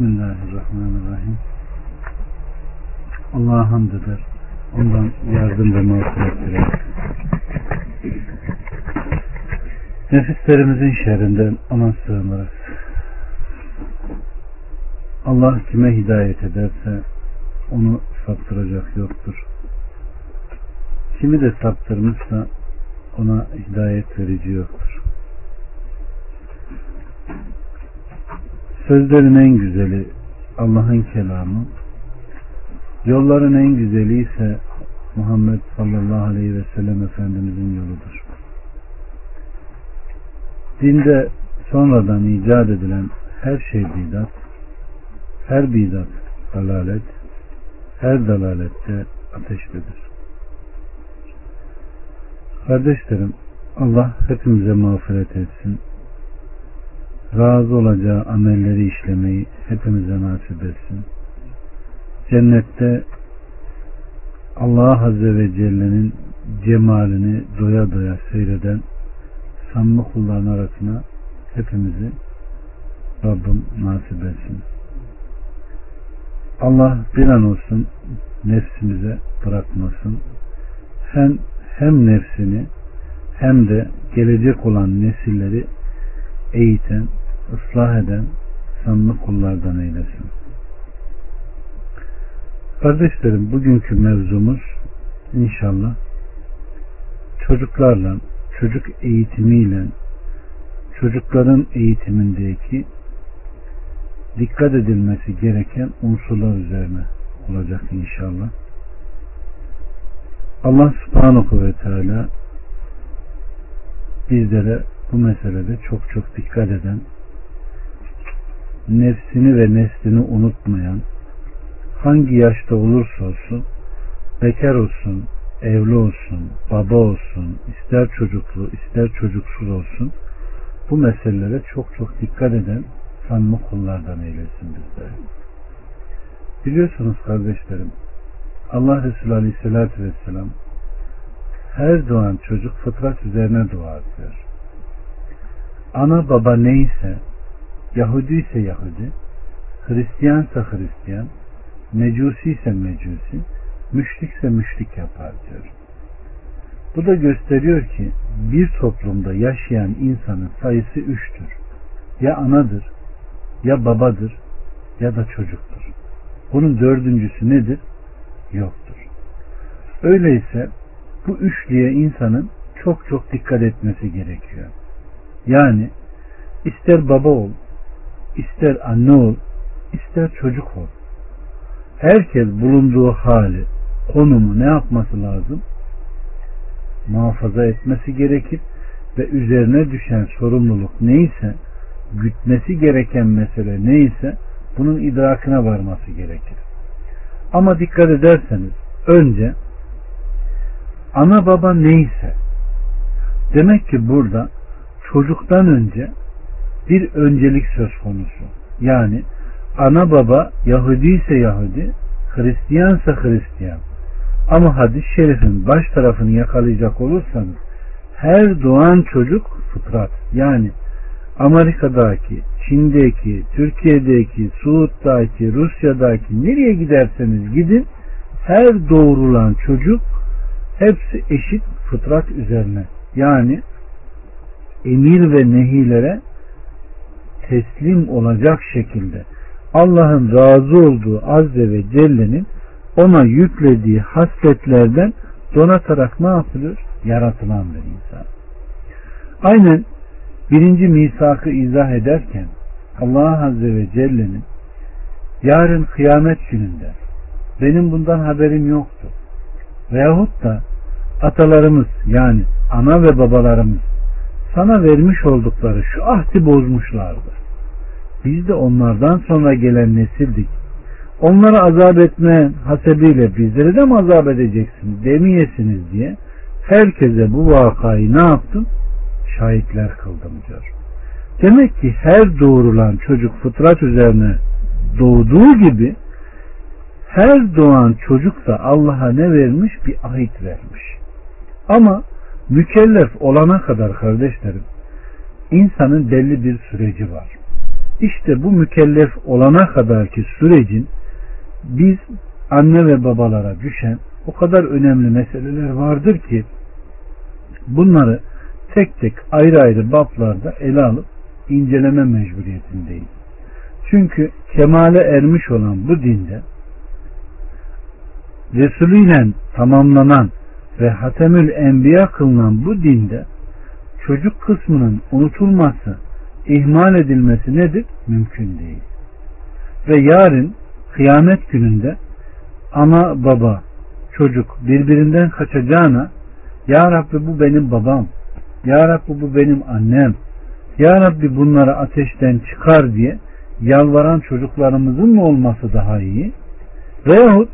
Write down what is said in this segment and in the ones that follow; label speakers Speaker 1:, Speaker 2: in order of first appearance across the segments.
Speaker 1: Bismillahirrahmanirrahim. Allah'a hamd eder. Ondan yardım ve mağfiret diler. Nefislerimizin şerrinden ona sığınırız. Allah kime hidayet ederse onu saptıracak yoktur. Kimi de saptırmışsa ona hidayet verici yoktur. Sözlerin en güzeli Allah'ın kelamı, yolların en güzeli ise Muhammed sallallahu aleyhi ve sellem Efendimizin yoludur. Dinde sonradan icat edilen her şey bidat, her bidat dalalet, her dalalette ateştedir. Kardeşlerim, Allah hepimize mağfiret etsin. Razı olacağı amelleri işlemeyi hepimize nasip etsin. Cennette Allah Azze ve Celle'nin cemalini doya doya seyreden samimi kulların arasına hepimizi Rabbim nasip etsin. Allah bir an olsun nefsimize bırakmasın. Hem, hem nefsini hem de gelecek olan nesilleri eğiten, ıslah eden samimi kullardan eylesin. Kardeşlerim bugünkü mevzumuz inşallah çocuklarla, çocuk eğitimiyle çocukların eğitimindeki dikkat edilmesi gereken unsurlar üzerine olacak inşallah. Allah subhanahu ve teala bizlere bu meselede çok çok dikkat eden, nefsini ve neslini unutmayan, hangi yaşta olursa olsun, bekar olsun, evli olsun, baba olsun, ister çocuklu, ister çocuksuz olsun, bu meselelere çok çok dikkat eden samimi kullardan eylesin bizleri. Biliyorsunuz kardeşlerim, Allah Resulü Aleyhisselatü Vesselam her doğan çocuk fıtrat üzerine doğar diyor. Ana baba neyse, Yahudi ise Yahudi, Hristiyansa Hristiyan, Mecusi ise Mecusi, müşrikse müşrik yapar diyor. Bu da gösteriyor ki bir toplumda yaşayan insanın sayısı üçtür. Ya anadır, ya babadır, ya da çocuktur. Bunun dördüncüsü nedir? Yoktur. Öyleyse bu üçlüye insanın çok çok dikkat etmesi gerekiyor. Yani ister baba ol, ister anne ol, ister çocuk ol. Herkes bulunduğu hali, konumu ne yapması lazım? Muhafaza etmesi gerekir ve üzerine düşen sorumluluk neyse, gütmesi gereken mesele neyse bunun idrakına varması gerekir. Ama dikkat ederseniz önce ana baba neyse demek ki burada çocuktan önce bir öncelik söz konusu. Yani ana baba Yahudi ise Yahudi, Hristiyansa Hristiyan. Ama hadis-i şerifin baş tarafını yakalayacak olursanız her doğan çocuk fıtrat yani Amerika'daki, Çin'deki, Türkiye'deki, Suud'daki, Rusya'daki nereye giderseniz gidin her doğrulan çocuk hepsi eşit fıtrat üzerine. Yani emir ve nehilere teslim olacak şekilde Allah'ın razı olduğu Azze ve Celle'nin ona yüklediği hasletlerden donatarak ne yapılır? Yaratılan bir insan. Aynen birinci misakı izah ederken Allah Azze ve Celle'nin yarın kıyamet gününde benim bundan haberim yoktu. Veyahut da atalarımız yani ana ve babalarımız sana vermiş oldukları şu ahdi bozmuşlardı. Biz de onlardan sonra gelen nesildik. Onları azap etme hasebiyle bizleri de mi azap edeceksin demeyesiniz diye herkese bu vakayı ne yaptım? Şahitler kıldım diyor. Demek ki her doğrulan çocuk fıtrat üzerine doğduğu gibi her doğan çocuk da Allah'a ne vermiş? Bir ahit vermiş. Ama mükellef olana kadar kardeşlerim insanın belli bir süreci var. İşte bu mükellef olana kadarki sürecin biz anne ve babalara düşen o kadar önemli meseleler vardır ki bunları tek tek ayrı ayrı bablarda ele alıp inceleme mecburiyetindeyiz. Çünkü kemale ermiş olan bu dinde Resulüyle tamamlanan ve Hatemül Enbiya kılınan bu dinde çocuk kısmının unutulması, ihmal edilmesi nedir? Mümkün değil. Ve yarın kıyamet gününde ana baba çocuk birbirinden kaçacağına Ya Rabbi bu benim babam Ya Rabbi bu benim annem Ya Rabbi bunları ateşten çıkar diye yalvaran çocuklarımızın mı olması daha iyi? Veyahut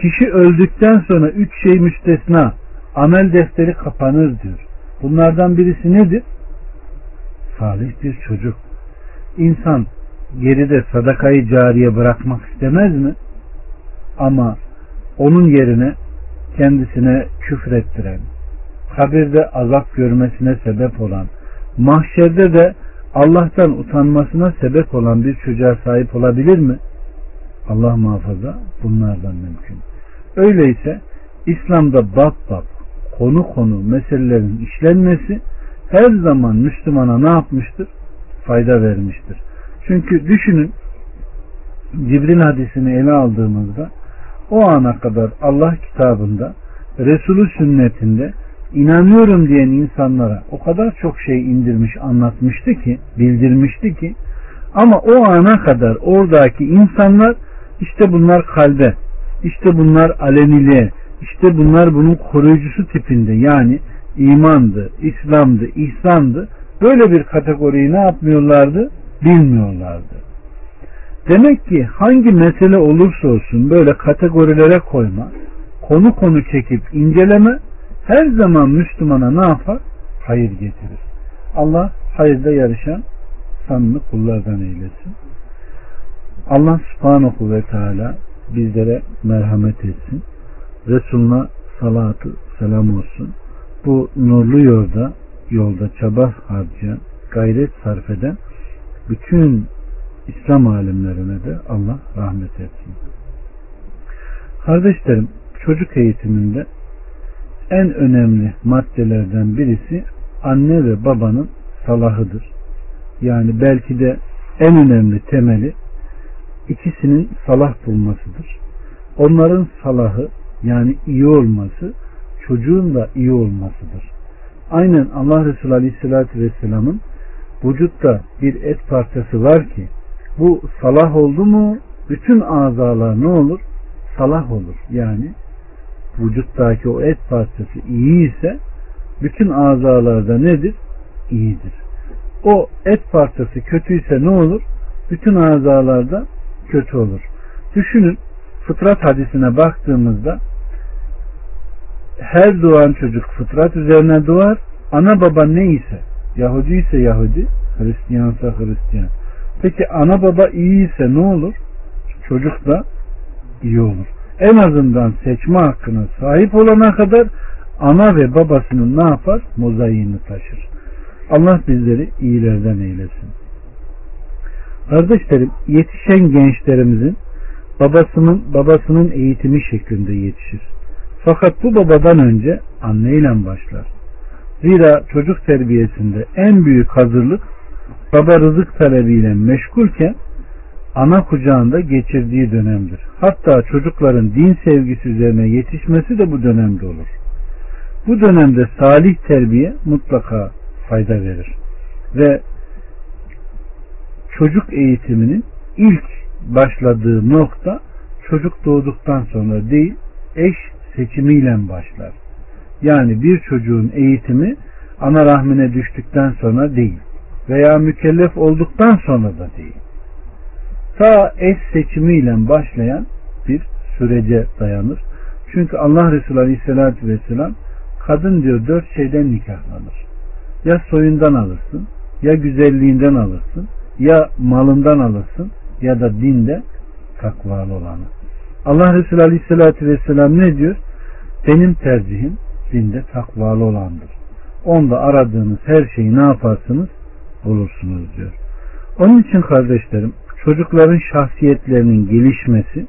Speaker 1: kişi öldükten sonra üç şey müstesna amel defteri kapanır diyor. Bunlardan birisi nedir? Salih bir çocuk. İnsan geride sadakayı cariye bırakmak istemez mi? Ama onun yerine kendisine küfrettiren, kabirde azap görmesine sebep olan, mahşerde de Allah'tan utanmasına sebep olan bir çocuğa sahip olabilir mi? Allah muhafaza bunlardan mümkün. Öyleyse İslam'da bab bab, konu konu meselelerin işlenmesi her zaman Müslümana ne yapmıştır? Fayda vermiştir. Çünkü düşünün Cibril hadisini ele aldığımızda o ana kadar Allah kitabında Resulü sünnetinde inanıyorum diyen insanlara o kadar çok şey indirmiş anlatmıştı ki bildirmişti ki ama o ana kadar oradaki insanlar işte bunlar kalbe işte bunlar aleniliğe işte bunlar bunun koruyucusu tipinde yani imandı, İslam'dı, ihsandı böyle bir kategoriyi ne yapmıyorlardı? Bilmiyorlardı. Demek ki hangi mesele olursa olsun böyle kategorilere koyma, konu konu çekip inceleme her zaman Müslümana ne yapar? Hayır getirir. Allah hayırda yarışan samimi kullardan eylesin. Allah subhanahu ve teala bizlere merhamet etsin. Resuluna salatı selam olsun. Bu nurlu yolda yolda çaba harcayan, gayret sarf eden bütün İslam alimlerine de Allah rahmet etsin. Kardeşlerim, çocuk eğitiminde en önemli maddelerden birisi anne ve babanın salahıdır. Yani belki de en önemli temeli ikisinin salah bulmasıdır. Onların salahı yani iyi olması çocuğun da iyi olmasıdır. Aynen Allah Resulü Aleyhisselatü Vesselam'ın vücutta bir et parçası var ki bu salah oldu mu bütün azalar ne olur? Salah olur. Yani vücuttaki o et parçası iyi ise bütün azalarda nedir? İyidir. O et parçası kötüyse ne olur? Bütün azalarda kötü olur. Düşünün fıtrat hadisine baktığımızda her doğan çocuk fıtrat üzerine doğar. Ana baba neyse Yahudi ise Yahudi, Hristiyansa Hristiyan. Peki ana baba iyi ise ne olur? Çocuk da iyi olur. En azından seçme hakkına sahip olana kadar ana ve babasının ne yapar? Mozaiğini taşır. Allah bizleri iyilerden eylesin. Kardeşlerim yetişen gençlerimizin babasının babasının eğitimi şeklinde yetişir. Fakat bu babadan önce anneyle başlar. Zira çocuk terbiyesinde en büyük hazırlık baba rızık talebiyle meşgulken ana kucağında geçirdiği dönemdir. Hatta çocukların din sevgisi üzerine yetişmesi de bu dönemde olur. Bu dönemde salih terbiye mutlaka fayda verir. Ve çocuk eğitiminin ilk başladığı nokta çocuk doğduktan sonra değil, eş seçimiyle başlar. Yani bir çocuğun eğitimi ana rahmine düştükten sonra değil veya mükellef olduktan sonra da değil. Ta eş seçimiyle başlayan bir sürece dayanır. Çünkü Allah Resulü Aleyhisselatü Vesselam kadın diyor dört şeyden nikahlanır. Ya soyundan alırsın, ya güzelliğinden alırsın, ya malından alırsın, ya da dinde takvalı olanı. Allah Resulü Aleyhisselatü Vesselam ne diyor? Benim tercihim dinde takvalı olandır. Onda aradığınız her şeyi ne yaparsınız? Bulursunuz diyor. Onun için kardeşlerim çocukların şahsiyetlerinin gelişmesi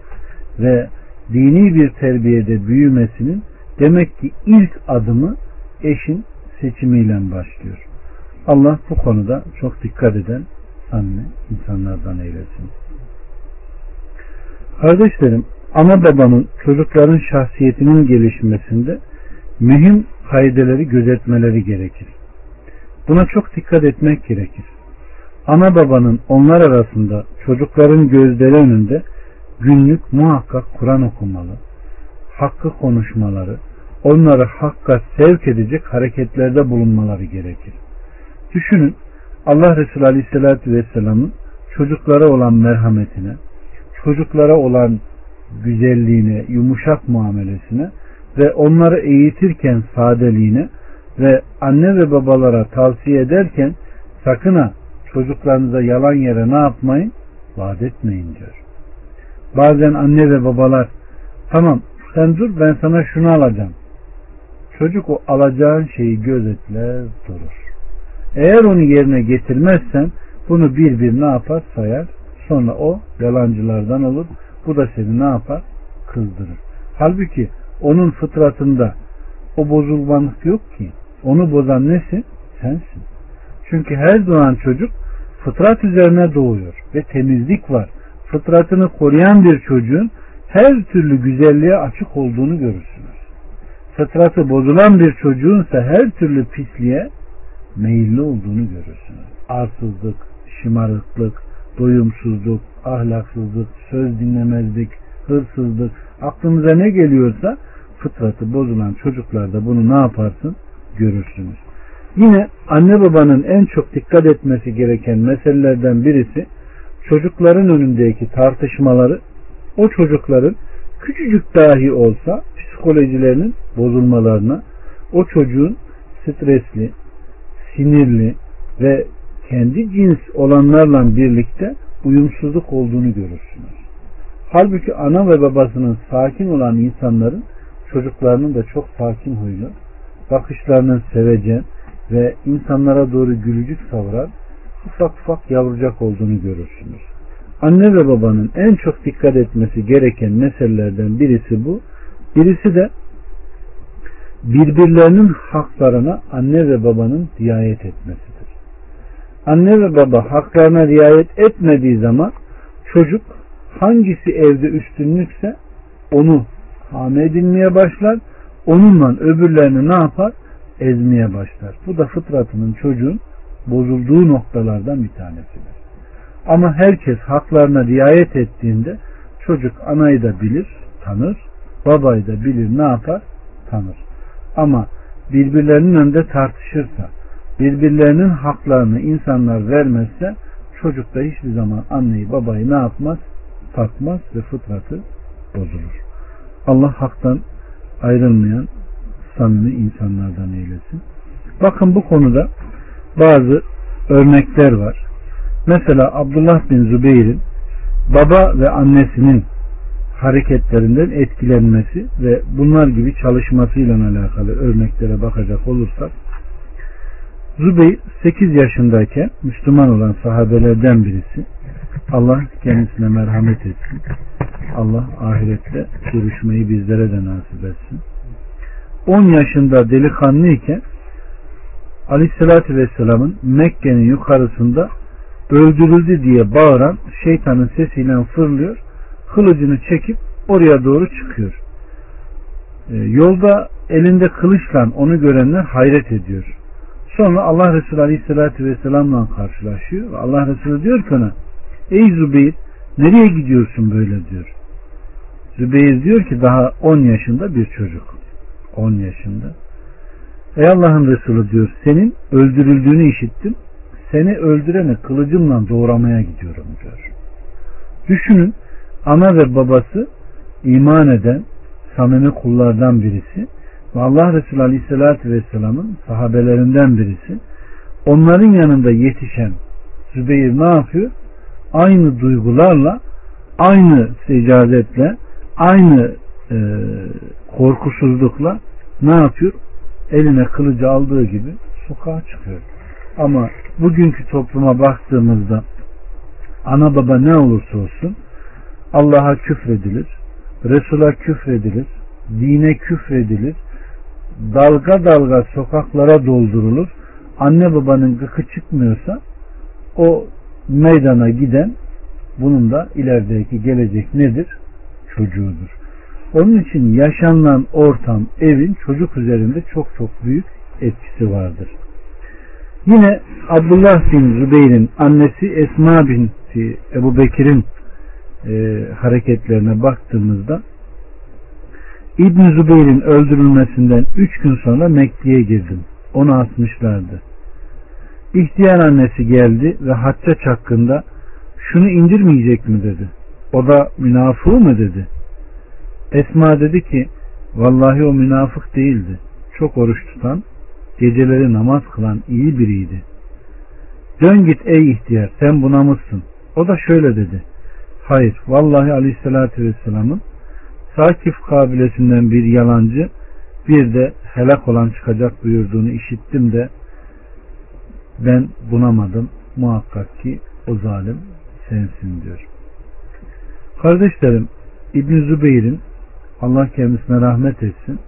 Speaker 1: ve dini bir terbiyede büyümesinin demek ki ilk adımı eşin seçimiyle başlıyor. Allah bu konuda çok dikkat eden samimi insanlardan eylesin. Kardeşlerim, ana babanın çocukların şahsiyetinin gelişmesinde mühim kaideleri gözetmeleri gerekir. Buna çok dikkat etmek gerekir. Ana babanın onlar arasında çocukların gözleri önünde günlük muhakkak Kur'an okumalı, hakkı konuşmaları, onları hakka sevk edecek hareketlerde bulunmaları gerekir. Düşünün Allah Resulü Aleyhisselatü Vesselam'ın çocuklara olan merhametine, çocuklara olan güzelliğine, yumuşak muamelesine ve onları eğitirken sadeliğine ve anne ve babalara tavsiye ederken sakın ha çocuklarınıza yalan yere ne yapmayın? Vaat etmeyin diyor. Bazen anne ve babalar tamam sen dur ben sana şunu alacağım. Çocuk o alacağın şeyi gözetler durur. Eğer onu yerine getirmezsen bunu bir bir ne yapar sayar. Sonra o yalancılardan olur. Bu da seni ne yapar? Kızdırır. Halbuki onun fıtratında o bozulmanlık yok ki. Onu bozan nesi? Sensin. Çünkü her doğan çocuk fıtrat üzerine doğuyor ve temizlik var. Fıtratını koruyan bir çocuğun her türlü güzelliğe açık olduğunu görürsünüz. Fıtratı bozulan bir çocuğunsa her türlü pisliğe meyilli olduğunu görürsünüz. Arsızlık, şımarıklık, doyumsuzluk, ahlaksızlık, söz dinlemezlik, hırsızlık, aklınıza ne geliyorsa fıtratı bozulan çocuklarda bunu ne yaparsın? Görürsünüz. Yine anne babanın en çok dikkat etmesi gereken meselelerden birisi çocukların önündeki tartışmaları o çocukların küçücük dahi olsa psikolojilerinin bozulmalarına o çocuğun stresli, sinirli ve kendi cins olanlarla birlikte uyumsuzluk olduğunu görürsünüz. Halbuki ana ve babasının sakin olan insanların çocuklarının da çok sakin huylu, bakışlarının sevecen ve insanlara doğru gülücük savuran ufak ufak yavrucak olduğunu görürsünüz. Anne ve babanın en çok dikkat etmesi gereken meselelerden birisi bu. Birisi de birbirlerinin haklarına anne ve babanın riayet etmesidir. Anne ve baba haklarına riayet etmediği zaman çocuk hangisi evde üstünlükse onu hame edilmeye başlar. Onunla öbürlerini ne yapar? Ezmeye başlar. Bu da fıtratının çocuğun bozulduğu noktalardan bir tanesidir. Ama herkes haklarına riayet ettiğinde çocuk anayı da bilir, tanır, babayı da bilir, ne yapar? Tanır. Ama birbirlerinin önünde tartışırsa, birbirlerinin haklarını insanlar vermezse çocuk da hiçbir zaman anneyi babayı ne yapmaz? Takmaz ve fıtratı bozulur. Allah haktan ayrılmayan samimi insanlardan eylesin. Bakın bu konuda bazı örnekler var. Mesela Abdullah bin Zübeyir'in baba ve annesinin hareketlerinden etkilenmesi ve bunlar gibi çalışmasıyla alakalı örneklere bakacak olursak Zübeyir 8 yaşındayken Müslüman olan sahabelerden birisi. Allah kendisine merhamet etsin. Allah ahirette görüşmeyi bizlere de nasip etsin. 10 yaşında delikanlıyken Aleyhisselatü Vesselam'ın Mekke'nin yukarısında öldürüldü diye bağıran şeytanın sesiyle fırlıyor. Kılıcını çekip oraya doğru çıkıyor. E, yolda elinde kılıçla onu görenler hayret ediyor. Sonra Allah Resulü Aleyhisselatü Vesselam'la karşılaşıyor. Allah Resulü diyor ki ona Ey Zübeyir nereye gidiyorsun böyle diyor. Zübeyir diyor ki daha 10 yaşında bir çocuk. 10 yaşında. Ey Allah'ın Resulü diyor senin öldürüldüğünü işittim. Seni öldüreni kılıcımla doğramaya gidiyorum diyor. Düşünün ana ve babası iman eden samimi kullardan birisi ve Allah Resulü Aleyhisselatü Vesselam'ın sahabelerinden birisi. Onların yanında yetişen Zübeyir ne yapıyor? Aynı duygularla, aynı secadetle, aynı e, korkusuzlukla ne yapıyor? Eline kılıcı aldığı gibi sokağa çıkıyor. Ama bugünkü topluma baktığımızda ana baba ne olursa olsun Allah'a küfredilir, Resul'a küfredilir, dine küfredilir, dalga dalga sokaklara doldurulur. Anne babanın gıkı çıkmıyorsa o meydana giden bunun da ilerideki gelecek nedir? Çocuğudur. Onun için yaşanılan ortam, evin çocuk üzerinde çok çok büyük etkisi vardır. Yine Abdullah bin Zübeyir'in annesi Esma binti Ebu Bekir'in e, hareketlerine baktığımızda İbn Zübeyir'in öldürülmesinden üç gün sonra Mekke'ye girdim. Onu asmışlardı. İhtiyar annesi geldi ve Haccaç hakkında şunu indirmeyecek mi dedi. O da münafığı mı dedi. Esma dedi ki vallahi o münafık değildi. Çok oruç tutan, geceleri namaz kılan iyi biriydi. Dön git ey ihtiyar sen buna mısın? O da şöyle dedi. Hayır vallahi aleyhissalatü vesselamın Sakif kabilesinden bir yalancı bir de helak olan çıkacak buyurduğunu işittim de ben bunamadım. Muhakkak ki o zalim sensin diyor. Kardeşlerim İbn Zübeyir'in Allah kendisine rahmet etsin.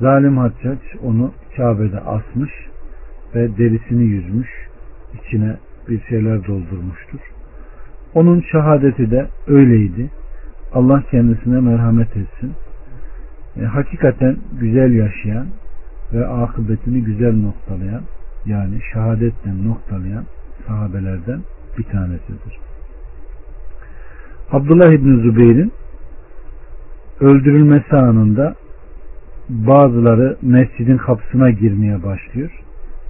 Speaker 1: Zalim Haccac onu Kabe'de asmış ve derisini yüzmüş. içine bir şeyler doldurmuştur. Onun şehadeti de öyleydi. Allah kendisine merhamet etsin. E, hakikaten güzel yaşayan ve akıbetini güzel noktalayan yani şehadetle noktalayan sahabelerden bir tanesidir. Abdullah İbni Zübeyir'in öldürülmesi anında bazıları mescidin kapısına girmeye başlıyor.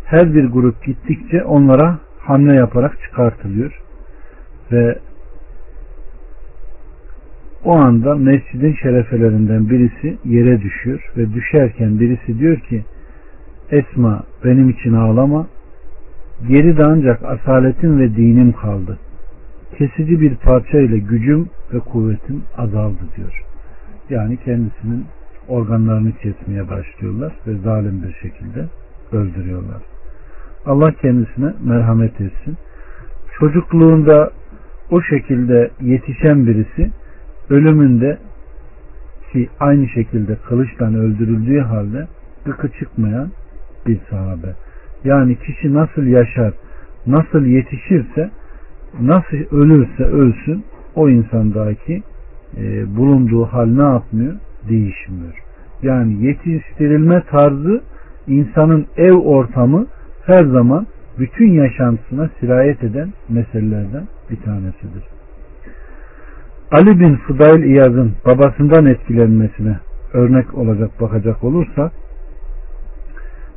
Speaker 1: Her bir grup gittikçe onlara hamle yaparak çıkartılıyor. Ve o anda mescidin şerefelerinden birisi yere düşüyor ve düşerken birisi diyor ki Esma benim için ağlama geride ancak asaletim ve dinim kaldı. Kesici bir parça ile gücüm ve kuvvetim azaldı diyor. Yani kendisinin organlarını kesmeye başlıyorlar ve zalim bir şekilde öldürüyorlar. Allah kendisine merhamet etsin. Çocukluğunda o şekilde yetişen birisi ölümünde ki aynı şekilde kılıçla öldürüldüğü halde gıkı çıkmayan bir sahabe. Yani kişi nasıl yaşar, nasıl yetişirse, nasıl ölürse ölsün o insandaki e, bulunduğu hal ne yapmıyor? Değişmiyor. Yani yetiştirilme tarzı insanın ev ortamı her zaman bütün yaşantısına sirayet eden meselelerden bir tanesidir. Ali bin Fudayl İyaz'ın babasından etkilenmesine örnek olacak bakacak olursak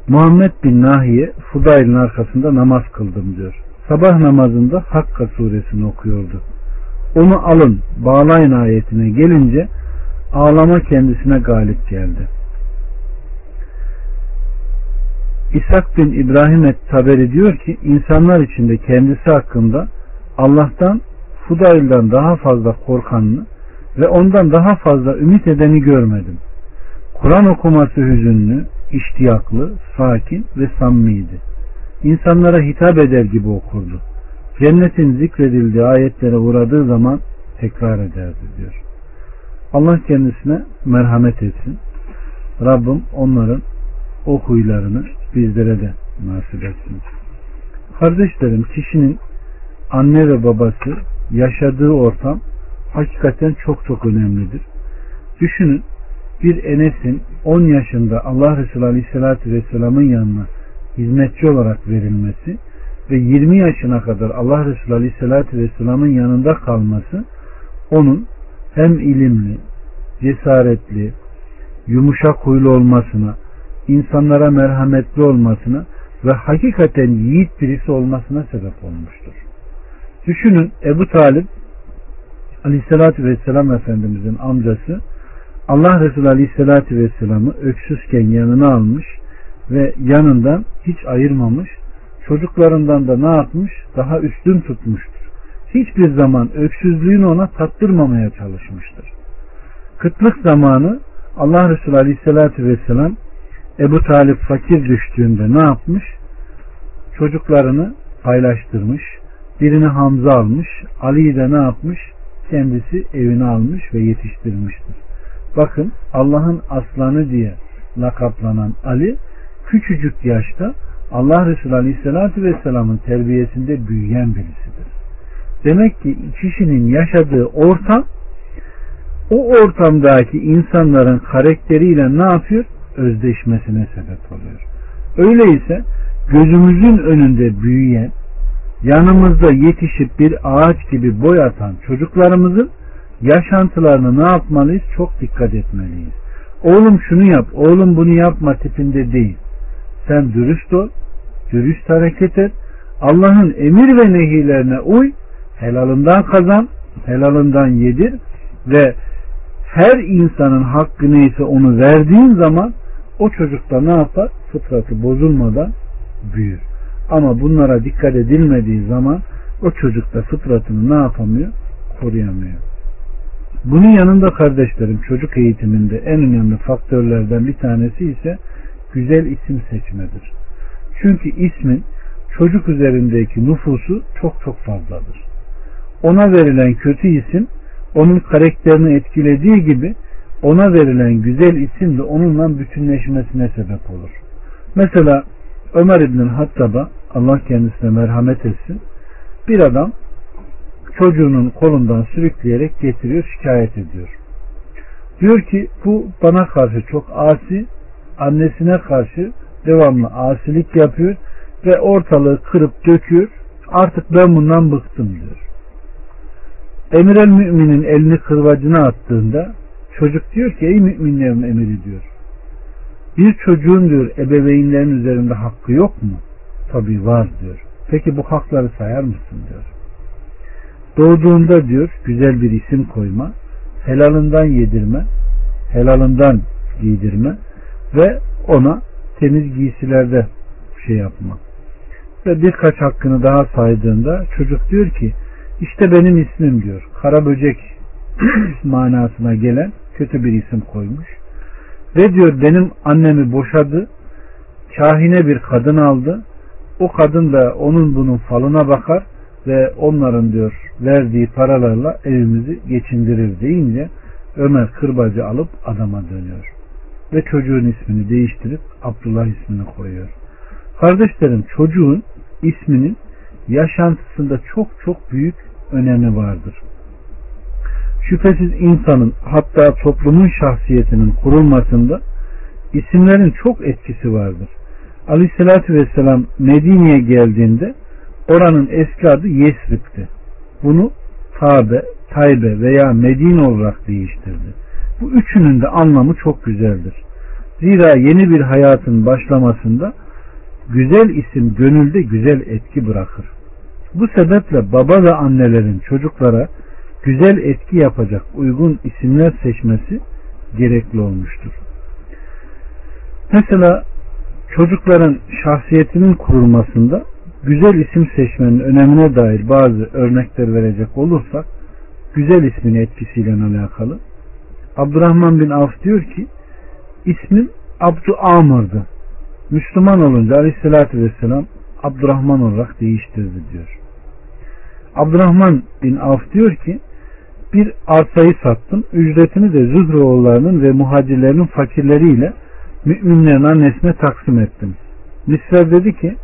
Speaker 1: Muhammed bin Nahiye Fudayl'in arkasında namaz kıldım diyor. Sabah namazında Hakka suresini okuyordu. Onu alın bağlayın ayetine gelince ağlama kendisine galip geldi. İshak bin İbrahim et Taberi diyor ki insanlar içinde kendisi hakkında Allah'tan Fudayl'dan daha fazla korkanını ve ondan daha fazla ümit edeni görmedim. Kur'an okuması hüzünlü, iştiyaklı, sakin ve samimiydi. İnsanlara hitap eder gibi okurdu. Cennetin zikredildiği ayetlere uğradığı zaman tekrar ederdi diyor. Allah kendisine merhamet etsin. Rabbim onların o huylarını bizlere de nasip etsin. Kardeşlerim kişinin anne ve babası yaşadığı ortam hakikaten çok çok önemlidir. Düşünün bir Enes'in 10 yaşında Allah Resulü Aleyhisselatü Vesselam'ın yanına hizmetçi olarak verilmesi ve 20 yaşına kadar Allah Resulü Aleyhisselatü Vesselam'ın yanında kalması onun hem ilimli, cesaretli, yumuşak huylu olmasına, insanlara merhametli olmasına ve hakikaten yiğit birisi olmasına sebep olmuştur. Düşünün Ebu Talip Aleyhisselatü Vesselam Efendimizin amcası Allah Resulü Aleyhisselatü Vesselam'ı öksüzken yanına almış ve yanından hiç ayırmamış. Çocuklarından da ne yapmış? Daha üstün tutmuştur. Hiçbir zaman öksüzlüğünü ona tattırmamaya çalışmıştır. Kıtlık zamanı Allah Resulü Aleyhisselatü Vesselam Ebu Talip fakir düştüğünde ne yapmış? Çocuklarını paylaştırmış, Birini Hamza almış. Ali'yi de ne yapmış? Kendisi evine almış ve yetiştirmiştir. Bakın Allah'ın aslanı diye lakaplanan Ali küçücük yaşta Allah Resulü Aleyhisselatü Vesselam'ın terbiyesinde büyüyen birisidir. Demek ki kişinin yaşadığı ortam o ortamdaki insanların karakteriyle ne yapıyor? Özdeşmesine sebep oluyor. Öyleyse gözümüzün önünde büyüyen, yanımızda yetişip bir ağaç gibi boy atan çocuklarımızın yaşantılarını ne yapmalıyız? Çok dikkat etmeliyiz. Oğlum şunu yap, oğlum bunu yapma tipinde değil. Sen dürüst ol, dürüst hareket et, Allah'ın emir ve nehilerine uy, helalından kazan, helalından yedir ve her insanın hakkı neyse onu verdiğin zaman o çocukta ne yapar? Fıtratı bozulmadan büyür. Ama bunlara dikkat edilmediği zaman o çocuk da fıtratını ne yapamıyor? Koruyamıyor. Bunun yanında kardeşlerim çocuk eğitiminde en önemli faktörlerden bir tanesi ise güzel isim seçmedir. Çünkü ismin çocuk üzerindeki nüfusu çok çok fazladır. Ona verilen kötü isim onun karakterini etkilediği gibi ona verilen güzel isim de onunla bütünleşmesine sebep olur. Mesela Ömer İbn Hattab'a Allah kendisine merhamet etsin. Bir adam çocuğunun kolundan sürükleyerek getiriyor, şikayet ediyor. Diyor ki bu bana karşı çok asi, annesine karşı devamlı asilik yapıyor ve ortalığı kırıp döküyor. Artık ben bundan bıktım diyor. Emir el müminin elini kırvacına attığında çocuk diyor ki ey müminlerin emiri diyor. Bir çocuğun diyor ebeveynlerin üzerinde hakkı yok mu? Tabi var diyor. Peki bu hakları sayar mısın diyor. Doğduğunda diyor güzel bir isim koyma, helalından yedirme, helalından giydirme ve ona temiz giysilerde şey yapma. Ve birkaç hakkını daha saydığında çocuk diyor ki işte benim ismim diyor. Kara böcek manasına gelen kötü bir isim koymuş. Ve diyor benim annemi boşadı. Kahine bir kadın aldı. O kadın da onun bunun falına bakar ve onların diyor verdiği paralarla evimizi geçindirir deyince Ömer kırbacı alıp adama dönüyor. Ve çocuğun ismini değiştirip Abdullah ismini koyuyor. Kardeşlerim çocuğun isminin yaşantısında çok çok büyük önemi vardır. Şüphesiz insanın hatta toplumun şahsiyetinin kurulmasında isimlerin çok etkisi vardır. Aleyhissalatü vesselam Medine'ye geldiğinde oranın eski adı Yesrib'ti. Bunu Tabe, Taybe veya Medine olarak değiştirdi. Bu üçünün de anlamı çok güzeldir. Zira yeni bir hayatın başlamasında güzel isim gönülde güzel etki bırakır. Bu sebeple baba ve annelerin çocuklara güzel etki yapacak uygun isimler seçmesi gerekli olmuştur. Mesela çocukların şahsiyetinin kurulmasında güzel isim seçmenin önemine dair bazı örnekler verecek olursak güzel ismin etkisiyle alakalı Abdurrahman bin Avf diyor ki ismin Abdu Amr'dı. Müslüman olunca aleyhissalatü vesselam Abdurrahman olarak değiştirdi diyor. Abdurrahman bin Avf diyor ki bir arsayı sattım. Ücretini de Zühroğullarının ve muhacirlerin fakirleriyle müminlerin annesine taksim ettim. Nisver dedi ki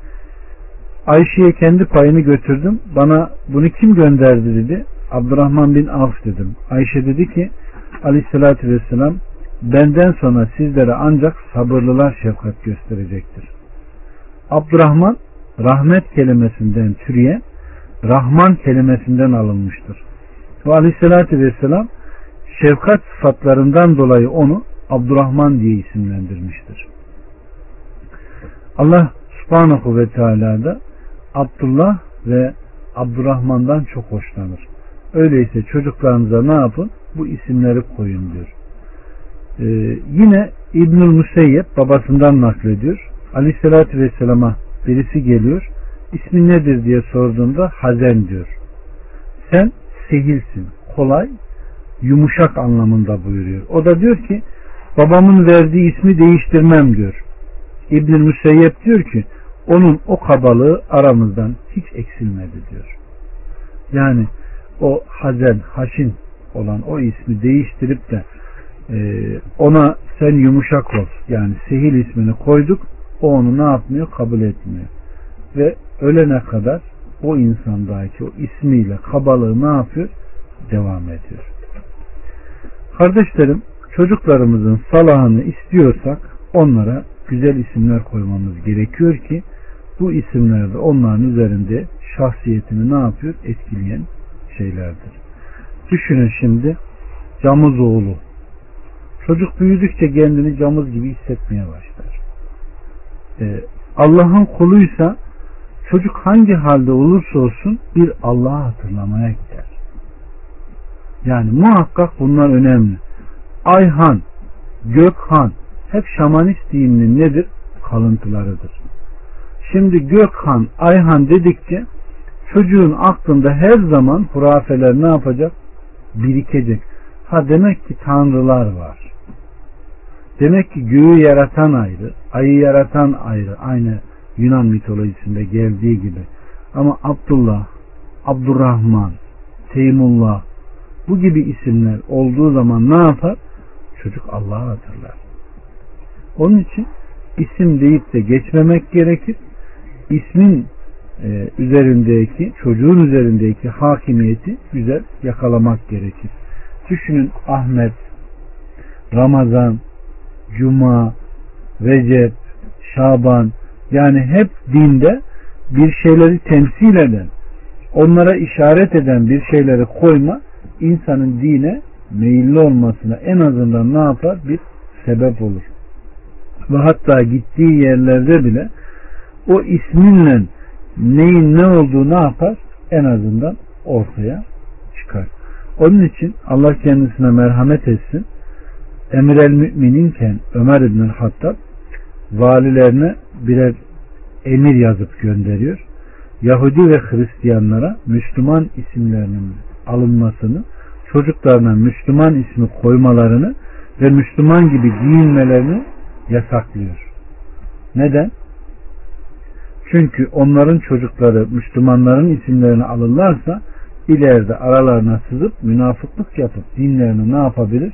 Speaker 1: Ayşe'ye kendi payını götürdüm. Bana bunu kim gönderdi dedi. Abdurrahman bin Avf dedim. Ayşe dedi ki aleyhissalatü vesselam benden sonra sizlere ancak sabırlılar şefkat gösterecektir. Abdurrahman rahmet kelimesinden türeyen Rahman kelimesinden alınmıştır. Ve aleyhissalatü vesselam şefkat sıfatlarından dolayı onu Abdurrahman diye isimlendirmiştir. Allah subhanahu ve teala da Abdullah ve Abdurrahman'dan çok hoşlanır. Öyleyse çocuklarınıza ne yapın? Bu isimleri koyun diyor. Ee, yine İbnül Müseyyep babasından naklediyor. Aleyhissalatü Vesselam'a birisi geliyor. İsmin nedir diye sorduğunda Hazen diyor. Sen sehilsin, kolay, yumuşak anlamında buyuruyor. O da diyor ki babamın verdiği ismi değiştirmem diyor. İbn Müseyyep diyor ki onun o kabalığı aramızdan hiç eksilmedi diyor. Yani o Hazen, Haşin olan o ismi değiştirip de e, ona sen yumuşak ol yani Sehil ismini koyduk o onu ne yapmıyor? Kabul etmiyor. Ve ölene kadar o insandaki o ismiyle kabalığı ne yapıyor? Devam ediyor. Kardeşlerim çocuklarımızın salahını istiyorsak onlara güzel isimler koymamız gerekiyor ki bu isimler de onların üzerinde şahsiyetini ne yapıyor? Etkileyen şeylerdir. Düşünün şimdi camız oğlu. Çocuk büyüdükçe kendini camız gibi hissetmeye başlar. Ee, Allah'ın kuluysa çocuk hangi halde olursa olsun bir Allah'ı hatırlamaya gider. Yani muhakkak bunlar önemli. Ayhan, Gökhan hep şamanist dininin nedir? Kalıntılarıdır. Şimdi Gökhan, Ayhan dedikçe çocuğun aklında her zaman hurafeler ne yapacak? Birikecek. Ha demek ki tanrılar var. Demek ki göğü yaratan ayrı, ayı yaratan ayrı. Aynı Yunan mitolojisinde geldiği gibi. Ama Abdullah, Abdurrahman, Teymullah bu gibi isimler olduğu zaman ne yapar? Çocuk Allah'ı hatırlar. Onun için isim deyip de geçmemek gerekir. İsmin e, üzerindeki, çocuğun üzerindeki hakimiyeti güzel yakalamak gerekir. Düşünün Ahmet, Ramazan, Cuma, Recep, Şaban yani hep dinde bir şeyleri temsil eden, onlara işaret eden bir şeyleri koyma insanın dine meyilli olmasına en azından ne yapar? Bir sebep olur. Ve hatta gittiği yerlerde bile o isminle neyin ne olduğu ne yapar? En azından ortaya çıkar. Onun için Allah kendisine merhamet etsin. Emir el mümininken Ömer İbn Hattab valilerine birer emir yazıp gönderiyor. Yahudi ve Hristiyanlara Müslüman isimlerinin alınmasını, çocuklarına Müslüman ismi koymalarını ve Müslüman gibi giyinmelerini yasaklıyor. Neden? Çünkü onların çocukları Müslümanların isimlerini alırlarsa ileride aralarına sızıp münafıklık yapıp dinlerini ne yapabilir?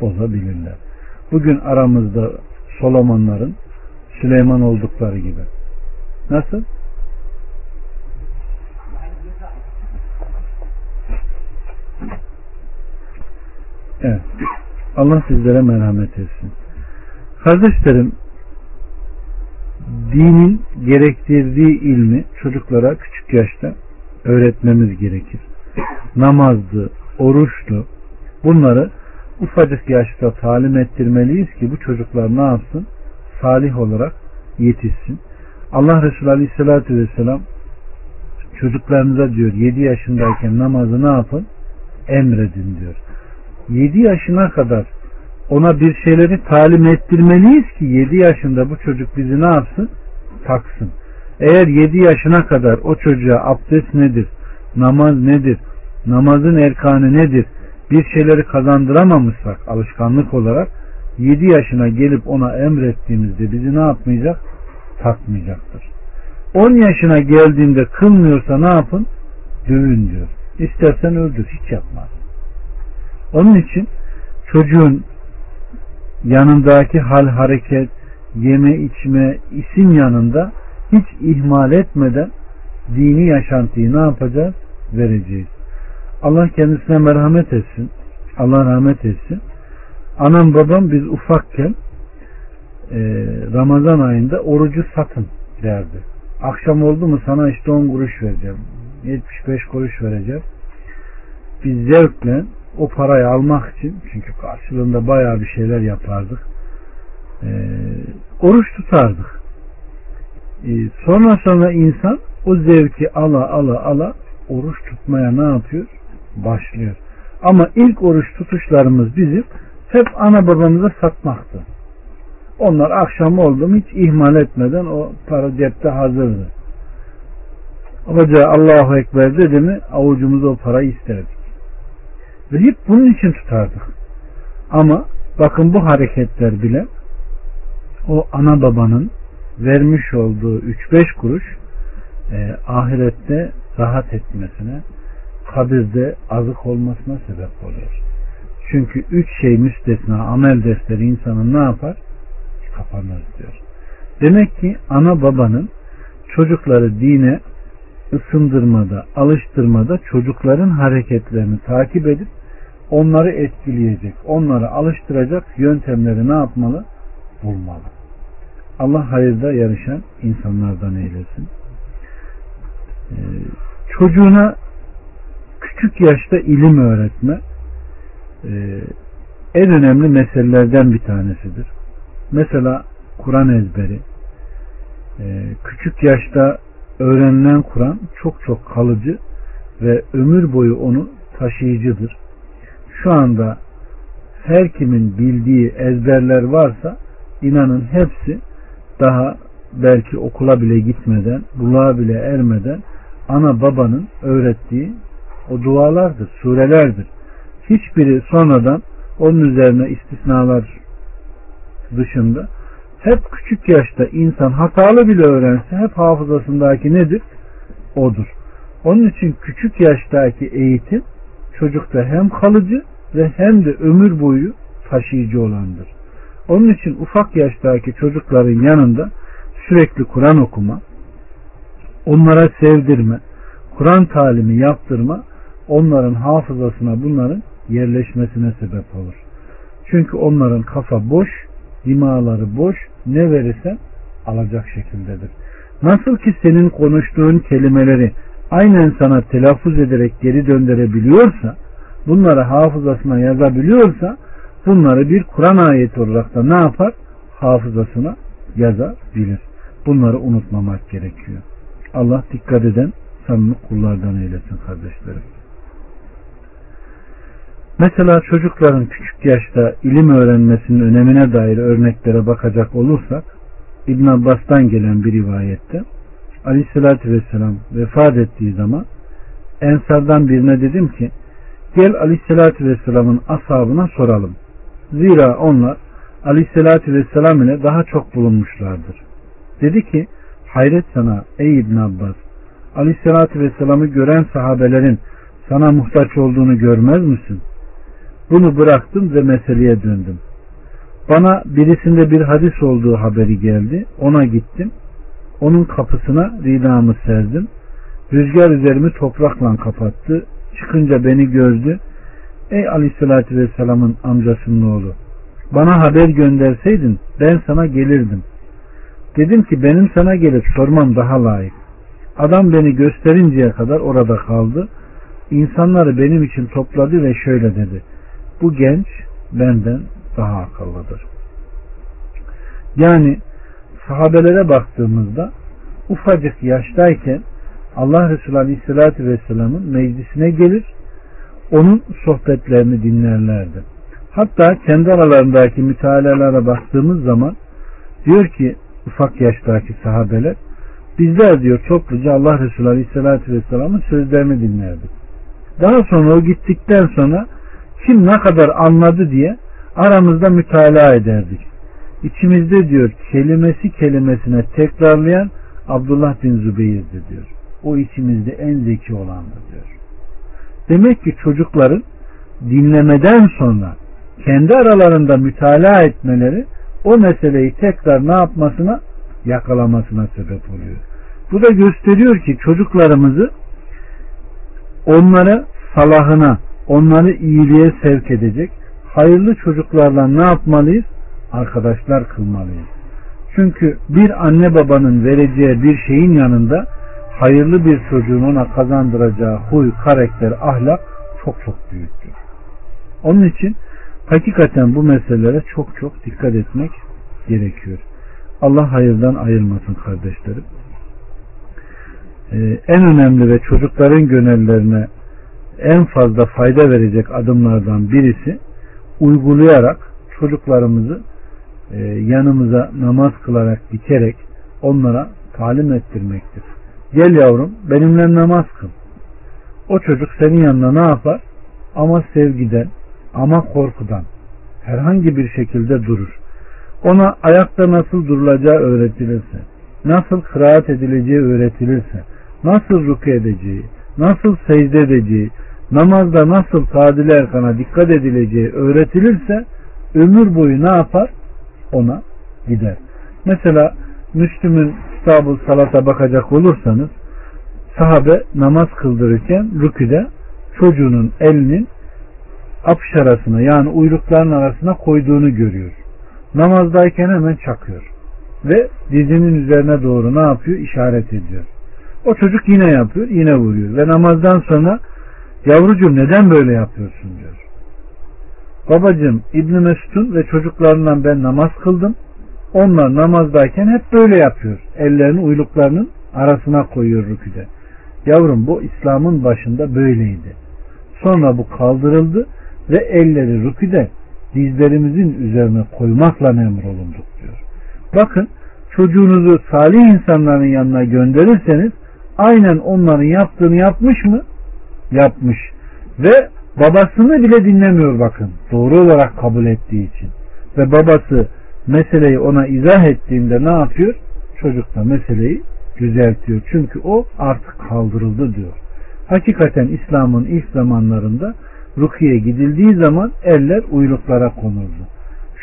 Speaker 1: Bozabilirler. Bugün aramızda Solomonların Süleyman oldukları gibi. Nasıl? Evet. Allah sizlere merhamet etsin. Kardeşlerim dinin gerektirdiği ilmi çocuklara küçük yaşta öğretmemiz gerekir. Namazdı, oruçtu bunları ufacık yaşta talim ettirmeliyiz ki bu çocuklar ne yapsın? Salih olarak yetişsin. Allah Resulü Aleyhisselatü Vesselam çocuklarınıza diyor 7 yaşındayken namazı ne yapın? Emredin diyor. 7 yaşına kadar ona bir şeyleri talim ettirmeliyiz ki 7 yaşında bu çocuk bizi ne yapsın? Taksın. Eğer 7 yaşına kadar o çocuğa abdest nedir? Namaz nedir? Namazın erkanı nedir? Bir şeyleri kazandıramamışsak alışkanlık olarak 7 yaşına gelip ona emrettiğimizde bizi ne yapmayacak? Takmayacaktır. 10 yaşına geldiğinde kılmıyorsa ne yapın? Dövün diyor. İstersen öldür. Hiç yapmaz. Onun için çocuğun yanındaki hal hareket, yeme içme, isim yanında hiç ihmal etmeden dini yaşantıyı ne yapacağız? Vereceğiz. Allah kendisine merhamet etsin. Allah rahmet etsin. Anam babam biz ufakken e, Ramazan ayında orucu satın derdi. Akşam oldu mu sana işte 10 kuruş vereceğim. 75 kuruş vereceğim. Biz zevkle o parayı almak için çünkü karşılığında bayağı bir şeyler yapardık. E, oruç tutardık. E, sonra sonra insan o zevki ala ala ala oruç tutmaya ne yapıyor? Başlıyor. Ama ilk oruç tutuşlarımız bizim hep ana babamıza satmaktı. Onlar akşam oldu hiç ihmal etmeden o para cepte hazırdı. Hoca Allahu Ekber dedi mi avucumuza o parayı isterdik. Ve hep bunun için tutardık. Ama bakın bu hareketler bile o ana babanın vermiş olduğu 3-5 kuruş e, ahirette rahat etmesine kabirde azık olmasına sebep oluyor. Çünkü üç şey müstesna amel defteri insanın ne yapar? Kapanır diyor. Demek ki ana babanın çocukları dine ısındırmada, alıştırmada çocukların hareketlerini takip edip onları etkileyecek, onları alıştıracak yöntemleri ne yapmalı? Bulmalı. Allah hayırda yarışan insanlardan eylesin. Ee, çocuğuna küçük yaşta ilim öğretme en önemli meselelerden bir tanesidir. Mesela Kur'an ezberi. E, küçük yaşta öğrenilen Kur'an çok çok kalıcı ve ömür boyu onu taşıyıcıdır. Şu anda her kimin bildiği ezberler varsa inanın hepsi daha belki okula bile gitmeden, buluğa bile ermeden ana babanın öğrettiği o dualardır, surelerdir. Hiçbiri sonradan onun üzerine istisnalar dışında hep küçük yaşta insan hatalı bile öğrense hep hafızasındaki nedir? Odur. Onun için küçük yaştaki eğitim çocukta hem kalıcı ve hem de ömür boyu taşıyıcı olandır. Onun için ufak yaştaki çocukların yanında sürekli Kur'an okuma, onlara sevdirme, Kur'an talimi yaptırma, onların hafızasına bunların yerleşmesine sebep olur. Çünkü onların kafa boş, dimaları boş, ne verirsen alacak şekildedir. Nasıl ki senin konuştuğun kelimeleri aynen sana telaffuz ederek geri döndürebiliyorsa, bunları hafızasına yazabiliyorsa, bunları bir Kur'an ayeti olarak da ne yapar? Hafızasına yazabilir. Bunları unutmamak gerekiyor. Allah dikkat eden samimi kullardan eylesin kardeşlerim. Mesela çocukların küçük yaşta ilim öğrenmesinin önemine dair örneklere bakacak olursak İbn Abbas'tan gelen bir rivayette Aleyhisselatü Vesselam vefat ettiği zaman Ensardan birine dedim ki gel Aleyhisselatü Vesselam'ın ashabına soralım. Zira onlar Aleyhisselatü Vesselam ile daha çok bulunmuşlardır. Dedi ki hayret sana ey İbn Abbas Aleyhisselatü Vesselam'ı gören sahabelerin sana muhtaç olduğunu görmez misin? Bunu bıraktım ve meseleye döndüm. Bana birisinde bir hadis olduğu haberi geldi. Ona gittim. Onun kapısına ridamı serdim. Rüzgar üzerimi toprakla kapattı. Çıkınca beni gördü. Ey aleyhissalatü vesselamın amcasının oğlu. Bana haber gönderseydin ben sana gelirdim. Dedim ki benim sana gelip sormam daha layık. Adam beni gösterinceye kadar orada kaldı. İnsanları benim için topladı ve şöyle dedi bu genç benden daha akıllıdır. Yani sahabelere baktığımızda ufacık yaştayken Allah Resulü Aleyhisselatü Vesselam'ın meclisine gelir, onun sohbetlerini dinlerlerdi. Hatta kendi aralarındaki mütealalara baktığımız zaman diyor ki ufak yaştaki sahabeler bizler diyor topluca Allah Resulü Aleyhisselatü Vesselam'ın sözlerini dinlerdik. Daha sonra o gittikten sonra kim ne kadar anladı diye aramızda mütalaa ederdik. İçimizde diyor kelimesi kelimesine tekrarlayan Abdullah bin Zübeyir'di diyor. O içimizde en zeki olandı diyor. Demek ki çocukların dinlemeden sonra kendi aralarında mütalaa etmeleri o meseleyi tekrar ne yapmasına yakalamasına sebep oluyor. Bu da gösteriyor ki çocuklarımızı onları salahına, onları iyiliğe sevk edecek hayırlı çocuklarla ne yapmalıyız? Arkadaşlar kılmalıyız. Çünkü bir anne babanın vereceği bir şeyin yanında hayırlı bir çocuğun ona kazandıracağı huy, karakter, ahlak çok çok büyüktür. Onun için hakikaten bu meselelere çok çok dikkat etmek gerekiyor. Allah hayırdan ayırmasın kardeşlerim. Ee, en önemli ve çocukların gönüllerine en fazla fayda verecek adımlardan birisi uygulayarak çocuklarımızı e, yanımıza namaz kılarak dikerek onlara talim ettirmektir. Gel yavrum benimle namaz kıl. O çocuk senin yanına ne yapar? Ama sevgiden, ama korkudan herhangi bir şekilde durur. Ona ayakta nasıl durulacağı öğretilirse, nasıl kıraat edileceği öğretilirse, nasıl ruku edeceği, nasıl secde edeceği, namazda nasıl tadil erkana dikkat edileceği öğretilirse ömür boyu ne yapar? Ona gider. Mesela Müslüm'ün kitabı salata bakacak olursanız sahabe namaz kıldırırken rüküde çocuğunun elinin apış arasına yani uyrukların arasına koyduğunu görüyor. Namazdayken hemen çakıyor. Ve dizinin üzerine doğru ne yapıyor? İşaret ediyor. O çocuk yine yapıyor, yine vuruyor. Ve namazdan sonra yavrucuğum neden böyle yapıyorsun diyor. Babacığım İbn Mesud'un ve çocuklarından ben namaz kıldım. Onlar namazdayken hep böyle yapıyor. Ellerini uyluklarının arasına koyuyor rüküde. Yavrum bu İslam'ın başında böyleydi. Sonra bu kaldırıldı ve elleri rüküde dizlerimizin üzerine koymakla emrolunduk diyor. Bakın çocuğunuzu salih insanların yanına gönderirseniz aynen onların yaptığını yapmış mı? Yapmış. Ve babasını bile dinlemiyor bakın. Doğru olarak kabul ettiği için. Ve babası meseleyi ona izah ettiğinde ne yapıyor? Çocuk da meseleyi düzeltiyor. Çünkü o artık kaldırıldı diyor. Hakikaten İslam'ın ilk zamanlarında rukiye gidildiği zaman eller uyluklara konurdu.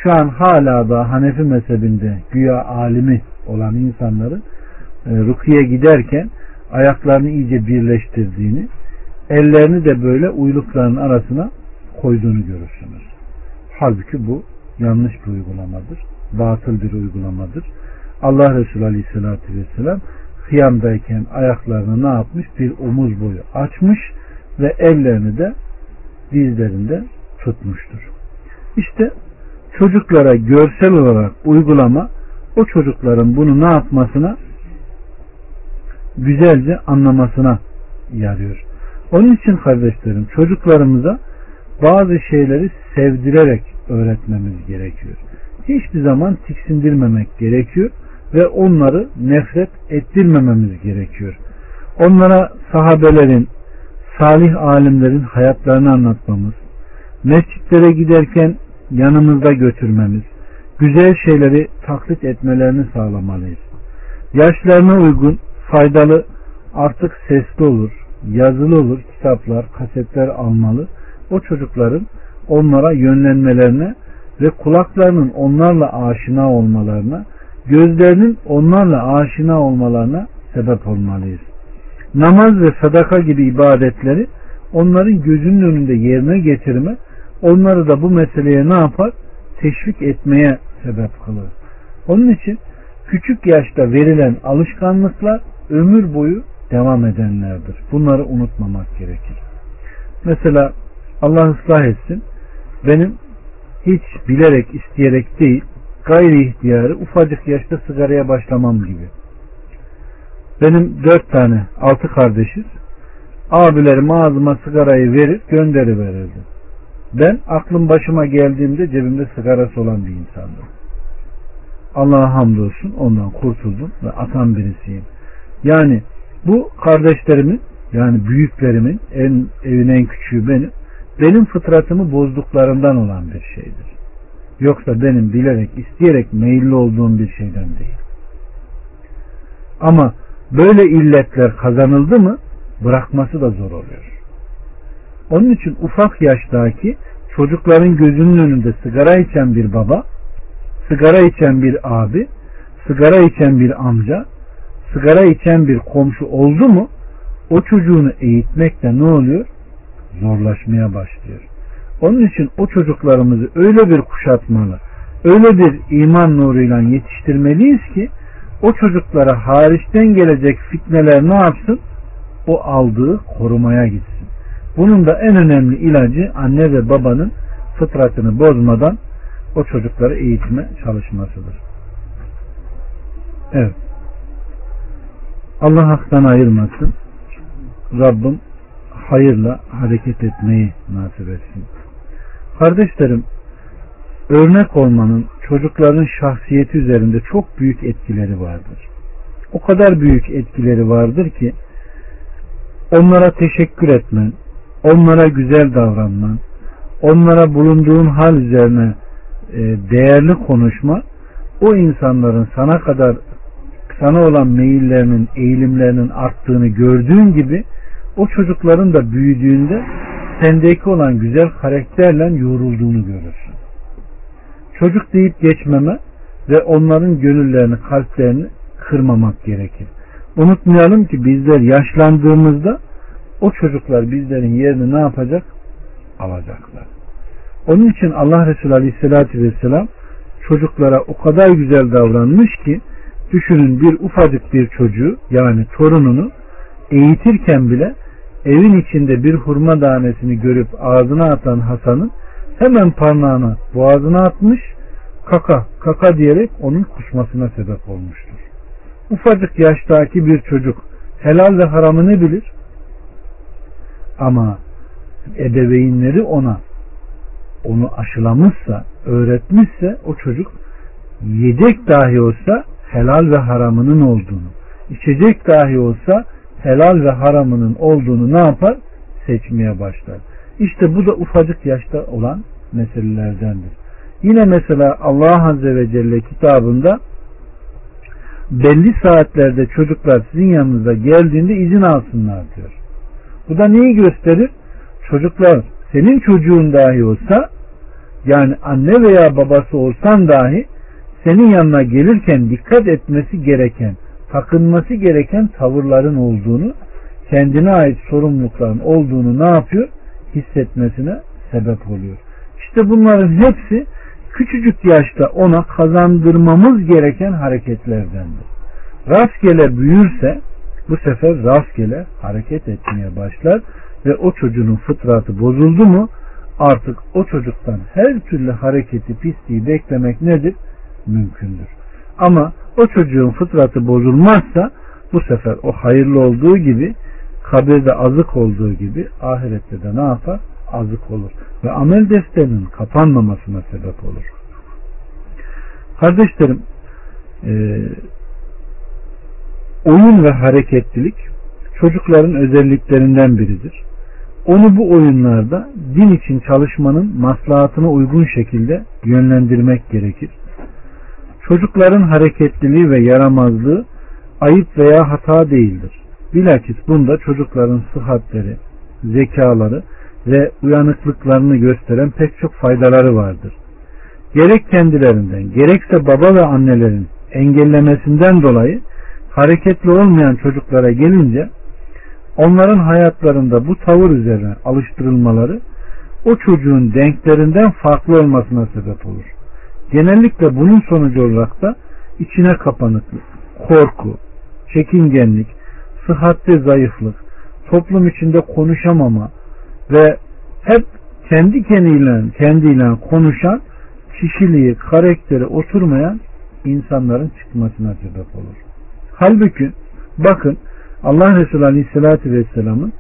Speaker 1: Şu an hala da Hanefi mezhebinde güya alimi olan insanların e, rukiye giderken ayaklarını iyice birleştirdiğini, ellerini de böyle uylukların arasına koyduğunu görürsünüz. Halbuki bu yanlış bir uygulamadır. Batıl bir uygulamadır. Allah Resulü Aleyhisselatü Vesselam kıyamdayken ayaklarını ne yapmış? Bir omuz boyu açmış ve ellerini de dizlerinde tutmuştur. İşte çocuklara görsel olarak uygulama o çocukların bunu ne yapmasına güzelce anlamasına yarıyor. Onun için kardeşlerim çocuklarımıza bazı şeyleri sevdirerek öğretmemiz gerekiyor. Hiçbir zaman tiksindirmemek gerekiyor ve onları nefret ettirmememiz gerekiyor. Onlara sahabelerin, salih alimlerin hayatlarını anlatmamız, mescitlere giderken yanımızda götürmemiz, güzel şeyleri taklit etmelerini sağlamalıyız. Yaşlarına uygun, faydalı, artık sesli olur, yazılı olur, kitaplar, kasetler almalı. O çocukların onlara yönlenmelerine ve kulaklarının onlarla aşina olmalarına, gözlerinin onlarla aşina olmalarına sebep olmalıyız. Namaz ve sadaka gibi ibadetleri onların gözünün önünde yerine getirme, onları da bu meseleye ne yapar? Teşvik etmeye sebep kılır. Onun için küçük yaşta verilen alışkanlıklar ömür boyu devam edenlerdir. Bunları unutmamak gerekir. Mesela Allah ıslah etsin. Benim hiç bilerek isteyerek değil gayri ihtiyarı ufacık yaşta sigaraya başlamam gibi. Benim dört tane altı kardeşiz. Abilerim ağzıma sigarayı verir gönderiverirdi. Ben aklım başıma geldiğimde cebimde sigarası olan bir insandım. Allah'a hamdolsun ondan kurtuldum ve atan birisiyim. Yani bu kardeşlerimin yani büyüklerimin en evin en küçüğü benim benim fıtratımı bozduklarından olan bir şeydir. Yoksa benim bilerek isteyerek meyilli olduğum bir şeyden değil. Ama böyle illetler kazanıldı mı bırakması da zor oluyor. Onun için ufak yaştaki çocukların gözünün önünde sigara içen bir baba, sigara içen bir abi, sigara içen bir amca, sigara içen bir komşu oldu mu o çocuğunu eğitmekte ne oluyor? Zorlaşmaya başlıyor. Onun için o çocuklarımızı öyle bir kuşatmalı, öyle bir iman nuruyla yetiştirmeliyiz ki o çocuklara hariçten gelecek fitneler ne yapsın? O aldığı korumaya gitsin. Bunun da en önemli ilacı anne ve babanın fıtratını bozmadan o çocukları eğitime çalışmasıdır. Evet. Allah haktan ayırmasın. Rabbim hayırla hareket etmeyi nasip etsin. Kardeşlerim, örnek olmanın çocukların şahsiyeti üzerinde çok büyük etkileri vardır. O kadar büyük etkileri vardır ki onlara teşekkür etmen, onlara güzel davranman, onlara bulunduğun hal üzerine e, değerli konuşma o insanların sana kadar sana olan meyillerinin, eğilimlerinin arttığını gördüğün gibi o çocukların da büyüdüğünde sendeki olan güzel karakterle yoğrulduğunu görürsün. Çocuk deyip geçmeme ve onların gönüllerini, kalplerini kırmamak gerekir. Unutmayalım ki bizler yaşlandığımızda o çocuklar bizlerin yerini ne yapacak? Alacaklar. Onun için Allah Resulü Aleyhisselatü Vesselam çocuklara o kadar güzel davranmış ki düşünün bir ufacık bir çocuğu yani torununu eğitirken bile evin içinde bir hurma tanesini görüp ağzına atan Hasan'ın hemen parmağına boğazına atmış kaka kaka diyerek onun kusmasına sebep olmuştur. Ufacık yaştaki bir çocuk helal ve haramı ne bilir? Ama ebeveynleri ona onu aşılamışsa, öğretmişse o çocuk yiyecek dahi olsa helal ve haramının olduğunu, içecek dahi olsa helal ve haramının olduğunu ne yapar? Seçmeye başlar. İşte bu da ufacık yaşta olan meselelerdendir. Yine mesela Allah Azze ve Celle kitabında belli saatlerde çocuklar sizin yanınıza geldiğinde izin alsınlar diyor. Bu da neyi gösterir? Çocuklar senin çocuğun dahi olsa yani anne veya babası olsan dahi senin yanına gelirken dikkat etmesi gereken, takınması gereken tavırların olduğunu, kendine ait sorumlulukların olduğunu ne yapıyor? Hissetmesine sebep oluyor. İşte bunların hepsi küçücük yaşta ona kazandırmamız gereken hareketlerdendir. Rastgele büyürse bu sefer rastgele hareket etmeye başlar ve o çocuğun fıtratı bozuldu mu artık o çocuktan her türlü hareketi pisliği beklemek nedir? Mümkündür. Ama o çocuğun fıtratı bozulmazsa bu sefer o hayırlı olduğu gibi kabirde azık olduğu gibi ahirette de ne yapar? Azık olur. Ve amel defterinin kapanmamasına sebep olur. Kardeşlerim e, oyun ve hareketlilik çocukların özelliklerinden biridir. Onu bu oyunlarda din için çalışmanın maslahatına uygun şekilde yönlendirmek gerekir. Çocukların hareketliliği ve yaramazlığı ayıp veya hata değildir. Bilakis bunda çocukların sıhhatleri, zekaları ve uyanıklıklarını gösteren pek çok faydaları vardır. Gerek kendilerinden gerekse baba ve annelerin engellemesinden dolayı hareketli olmayan çocuklara gelince onların hayatlarında bu tavır üzerine alıştırılmaları o çocuğun denklerinden farklı olmasına sebep olur. Genellikle bunun sonucu olarak da içine kapanıklık, korku, çekingenlik, sıhhatli zayıflık, toplum içinde konuşamama ve hep kendi kendiyle, kendiyle konuşan kişiliği, karakteri oturmayan insanların çıkmasına sebep olur. Halbuki bakın Allah Resulü Aleyhisselatü Vesselam'ın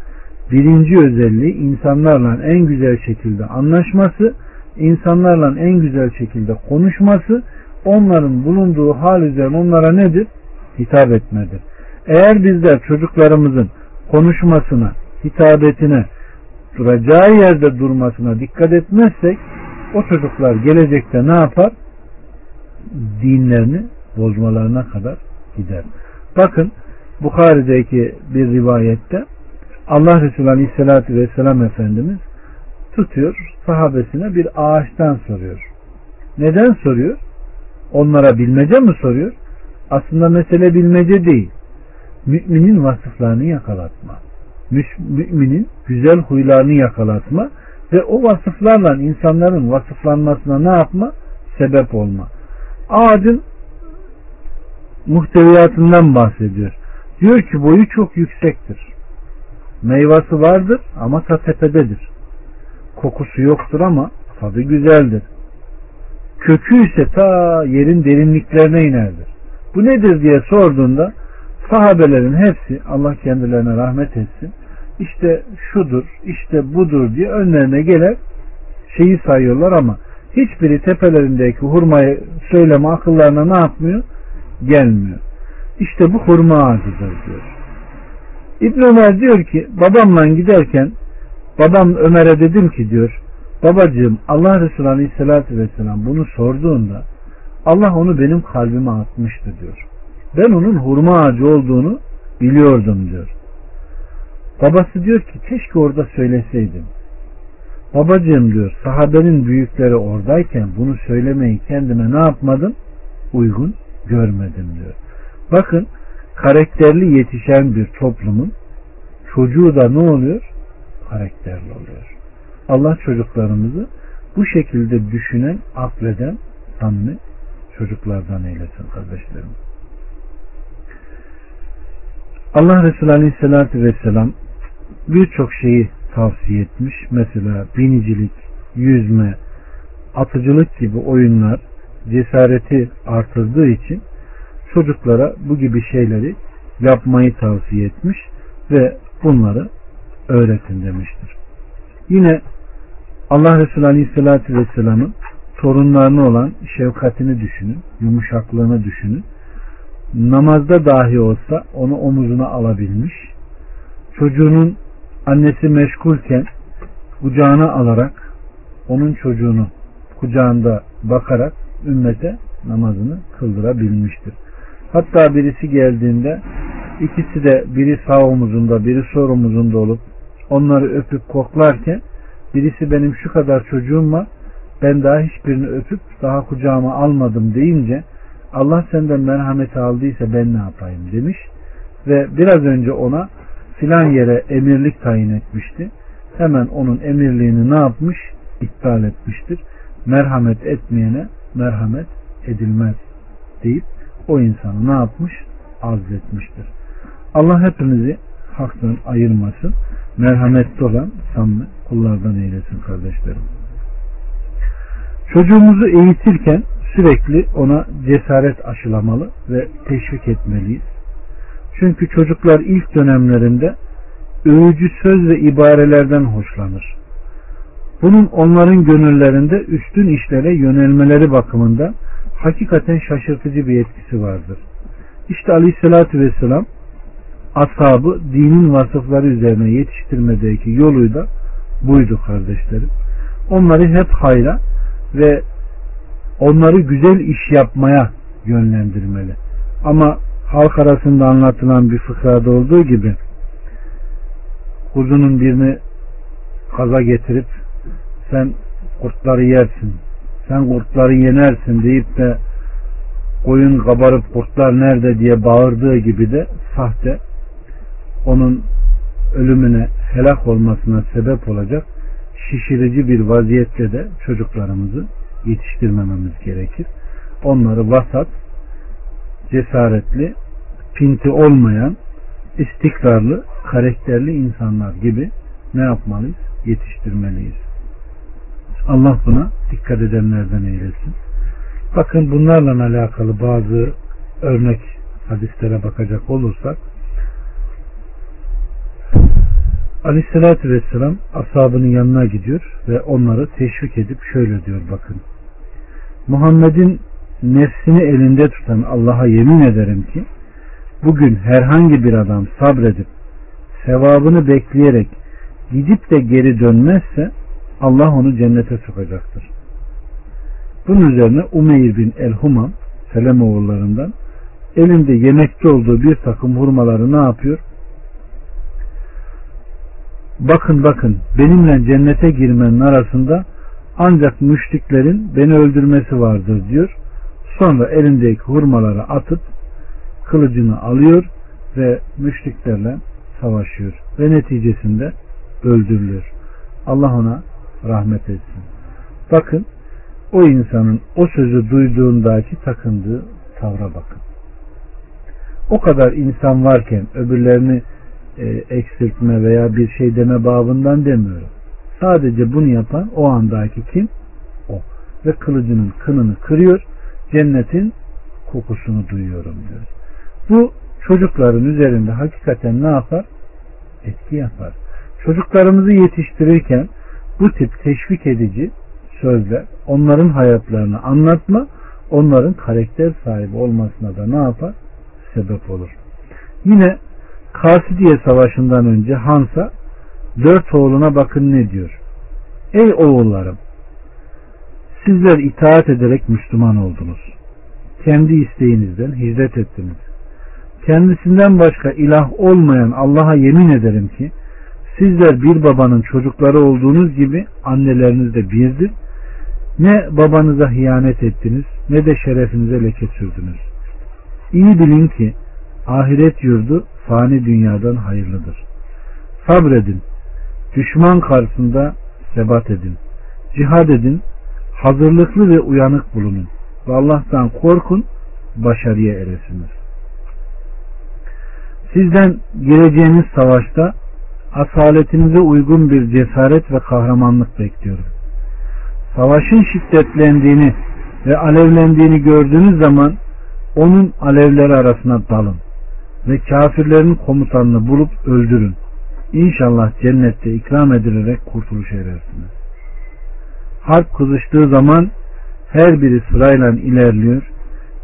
Speaker 1: birinci özelliği insanlarla en güzel şekilde anlaşması, insanlarla en güzel şekilde konuşması, onların bulunduğu hal üzerine onlara nedir? Hitap etmedir. Eğer bizler çocuklarımızın konuşmasına, hitabetine, duracağı yerde durmasına dikkat etmezsek o çocuklar gelecekte ne yapar? Dinlerini bozmalarına kadar gider. Bakın Bukhari'deki bir rivayette Allah Resulü Aleyhisselatü Vesselam Efendimiz tutuyor sahabesine bir ağaçtan soruyor. Neden soruyor? Onlara bilmece mi soruyor? Aslında mesele bilmece değil. Müminin vasıflarını yakalatma. Müminin güzel huylarını yakalatma ve o vasıflarla insanların vasıflanmasına ne yapma? Sebep olma. Ağacın muhteviyatından bahsediyor. Diyor ki boyu çok yüksektir. Meyvası vardır ama ta tepededir. Kokusu yoktur ama tadı güzeldir. Kökü ise ta yerin derinliklerine inerdir. Bu nedir diye sorduğunda sahabelerin hepsi Allah kendilerine rahmet etsin. İşte şudur, işte budur diye önlerine gelir şeyi sayıyorlar ama hiçbiri tepelerindeki hurmayı söyleme akıllarına ne yapmıyor? Gelmiyor. İşte bu hurma ağacıdır diyor. İbn Ömer diyor ki babamla giderken babam Ömer'e dedim ki diyor babacığım Allah Resulü Aleyhisselatü Vesselam bunu sorduğunda Allah onu benim kalbime atmıştı diyor. Ben onun hurma ağacı olduğunu biliyordum diyor. Babası diyor ki keşke orada söyleseydim. Babacığım diyor sahabenin büyükleri oradayken bunu söylemeyi kendime ne yapmadım? Uygun görmedim diyor. Bakın karakterli yetişen bir toplumun çocuğu da ne oluyor? Karakterli oluyor. Allah çocuklarımızı bu şekilde düşünen, akleden, samimi çocuklardan eylesin kardeşlerim. Allah Resulü Aleyhisselatü Vesselam birçok şeyi tavsiye etmiş. Mesela binicilik, yüzme, atıcılık gibi oyunlar cesareti artırdığı için çocuklara bu gibi şeyleri yapmayı tavsiye etmiş ve bunları öğretin demiştir. Yine Allah Resulü Aleyhisselatü Vesselam'ın torunlarına olan şefkatini düşünün, yumuşaklığını düşünün. Namazda dahi olsa onu omuzuna alabilmiş. Çocuğunun annesi meşgulken kucağına alarak onun çocuğunu kucağında bakarak ümmete namazını kıldırabilmiştir. Hatta birisi geldiğinde ikisi de biri sağ omuzunda biri sol omuzunda olup onları öpüp koklarken birisi benim şu kadar çocuğum var ben daha hiçbirini öpüp daha kucağıma almadım deyince Allah senden merhamet aldıysa ben ne yapayım demiş ve biraz önce ona filan yere emirlik tayin etmişti. Hemen onun emirliğini ne yapmış? İptal etmiştir. Merhamet etmeyene merhamet edilmez deyip o insanı ne yapmış? Azletmiştir. Allah hepimizi haktan ayırmasın. Merhametli olan samimi kullardan eylesin kardeşlerim. Çocuğumuzu eğitirken sürekli ona cesaret aşılamalı ve teşvik etmeliyiz. Çünkü çocuklar ilk dönemlerinde övücü söz ve ibarelerden hoşlanır. Bunun onların gönüllerinde üstün işlere yönelmeleri bakımından hakikaten şaşırtıcı bir etkisi vardır. İşte Aleyhisselatü Vesselam ashabı dinin vasıfları üzerine yetiştirmedeki yolu da buydu kardeşlerim. Onları hep hayra ve onları güzel iş yapmaya yönlendirmeli. Ama halk arasında anlatılan bir fıkrada olduğu gibi kuzunun birini kaza getirip sen kurtları yersin, sen kurtları yenersin deyip de koyun kabarıp kurtlar nerede diye bağırdığı gibi de sahte onun ölümüne helak olmasına sebep olacak şişirici bir vaziyette de çocuklarımızı yetiştirmememiz gerekir. Onları vasat, cesaretli, pinti olmayan, istikrarlı, karakterli insanlar gibi ne yapmalıyız? Yetiştirmeliyiz. Allah buna dikkat edenlerden eylesin. Bakın bunlarla alakalı bazı örnek hadislere bakacak olursak Aleyhissalatü Vesselam ashabının yanına gidiyor ve onları teşvik edip şöyle diyor bakın. Muhammed'in nefsini elinde tutan Allah'a yemin ederim ki bugün herhangi bir adam sabredip sevabını bekleyerek gidip de geri dönmezse Allah onu cennete sokacaktır. Bunun üzerine Umeyr bin El-Humam Selem oğullarından elinde yemekte olduğu bir takım hurmaları ne yapıyor? Bakın bakın benimle cennete girmenin arasında ancak müşriklerin beni öldürmesi vardır diyor. Sonra elindeki hurmaları atıp kılıcını alıyor ve müşriklerle savaşıyor. Ve neticesinde öldürülüyor. Allah ona rahmet etsin. Bakın o insanın o sözü duyduğundaki takındığı tavra bakın. O kadar insan varken öbürlerini e, eksiltme veya bir şey deme babından demiyorum. Sadece bunu yapan o andaki kim? O. Ve kılıcının kınını kırıyor. Cennetin kokusunu duyuyorum diyor. Bu çocukların üzerinde hakikaten ne yapar? Etki yapar. Çocuklarımızı yetiştirirken bu tip teşvik edici sözler onların hayatlarını anlatma onların karakter sahibi olmasına da ne yapar? Sebep olur. Yine Kasidiye Savaşı'ndan önce Hansa dört oğluna bakın ne diyor. Ey oğullarım sizler itaat ederek Müslüman oldunuz. Kendi isteğinizden hicret ettiniz. Kendisinden başka ilah olmayan Allah'a yemin ederim ki Sizler bir babanın çocukları olduğunuz gibi anneleriniz de birdir. Ne babanıza hıyanet ettiniz ne de şerefinize leke sürdünüz. İyi bilin ki ahiret yurdu fani dünyadan hayırlıdır. Sabredin. Düşman karşısında sebat edin. Cihad edin. Hazırlıklı ve uyanık bulunun. Ve Allah'tan korkun. Başarıya eresiniz. Sizden gireceğiniz savaşta asaletinize uygun bir cesaret ve kahramanlık bekliyorum. Savaşın şiddetlendiğini ve alevlendiğini gördüğünüz zaman onun alevleri arasına dalın ve kafirlerin komutanını bulup öldürün. İnşallah cennette ikram edilerek kurtuluş erersiniz. Harp kızıştığı zaman her biri sırayla ilerliyor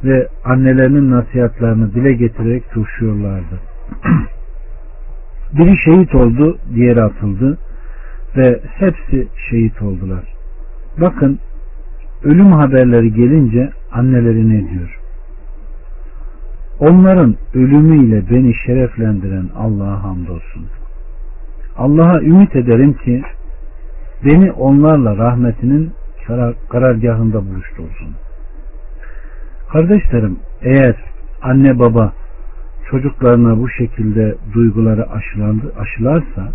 Speaker 1: ve annelerinin nasihatlarını dile getirerek coşuyorlardı. Biri şehit oldu, diğeri atıldı ve hepsi şehit oldular. Bakın ölüm haberleri gelince anneleri ne diyor? Onların ölümüyle beni şereflendiren Allah'a hamdolsun. Allah'a ümit ederim ki beni onlarla rahmetinin karargahında buluştursun. Kardeşlerim eğer anne baba çocuklarına bu şekilde duyguları aşılandı, aşılarsa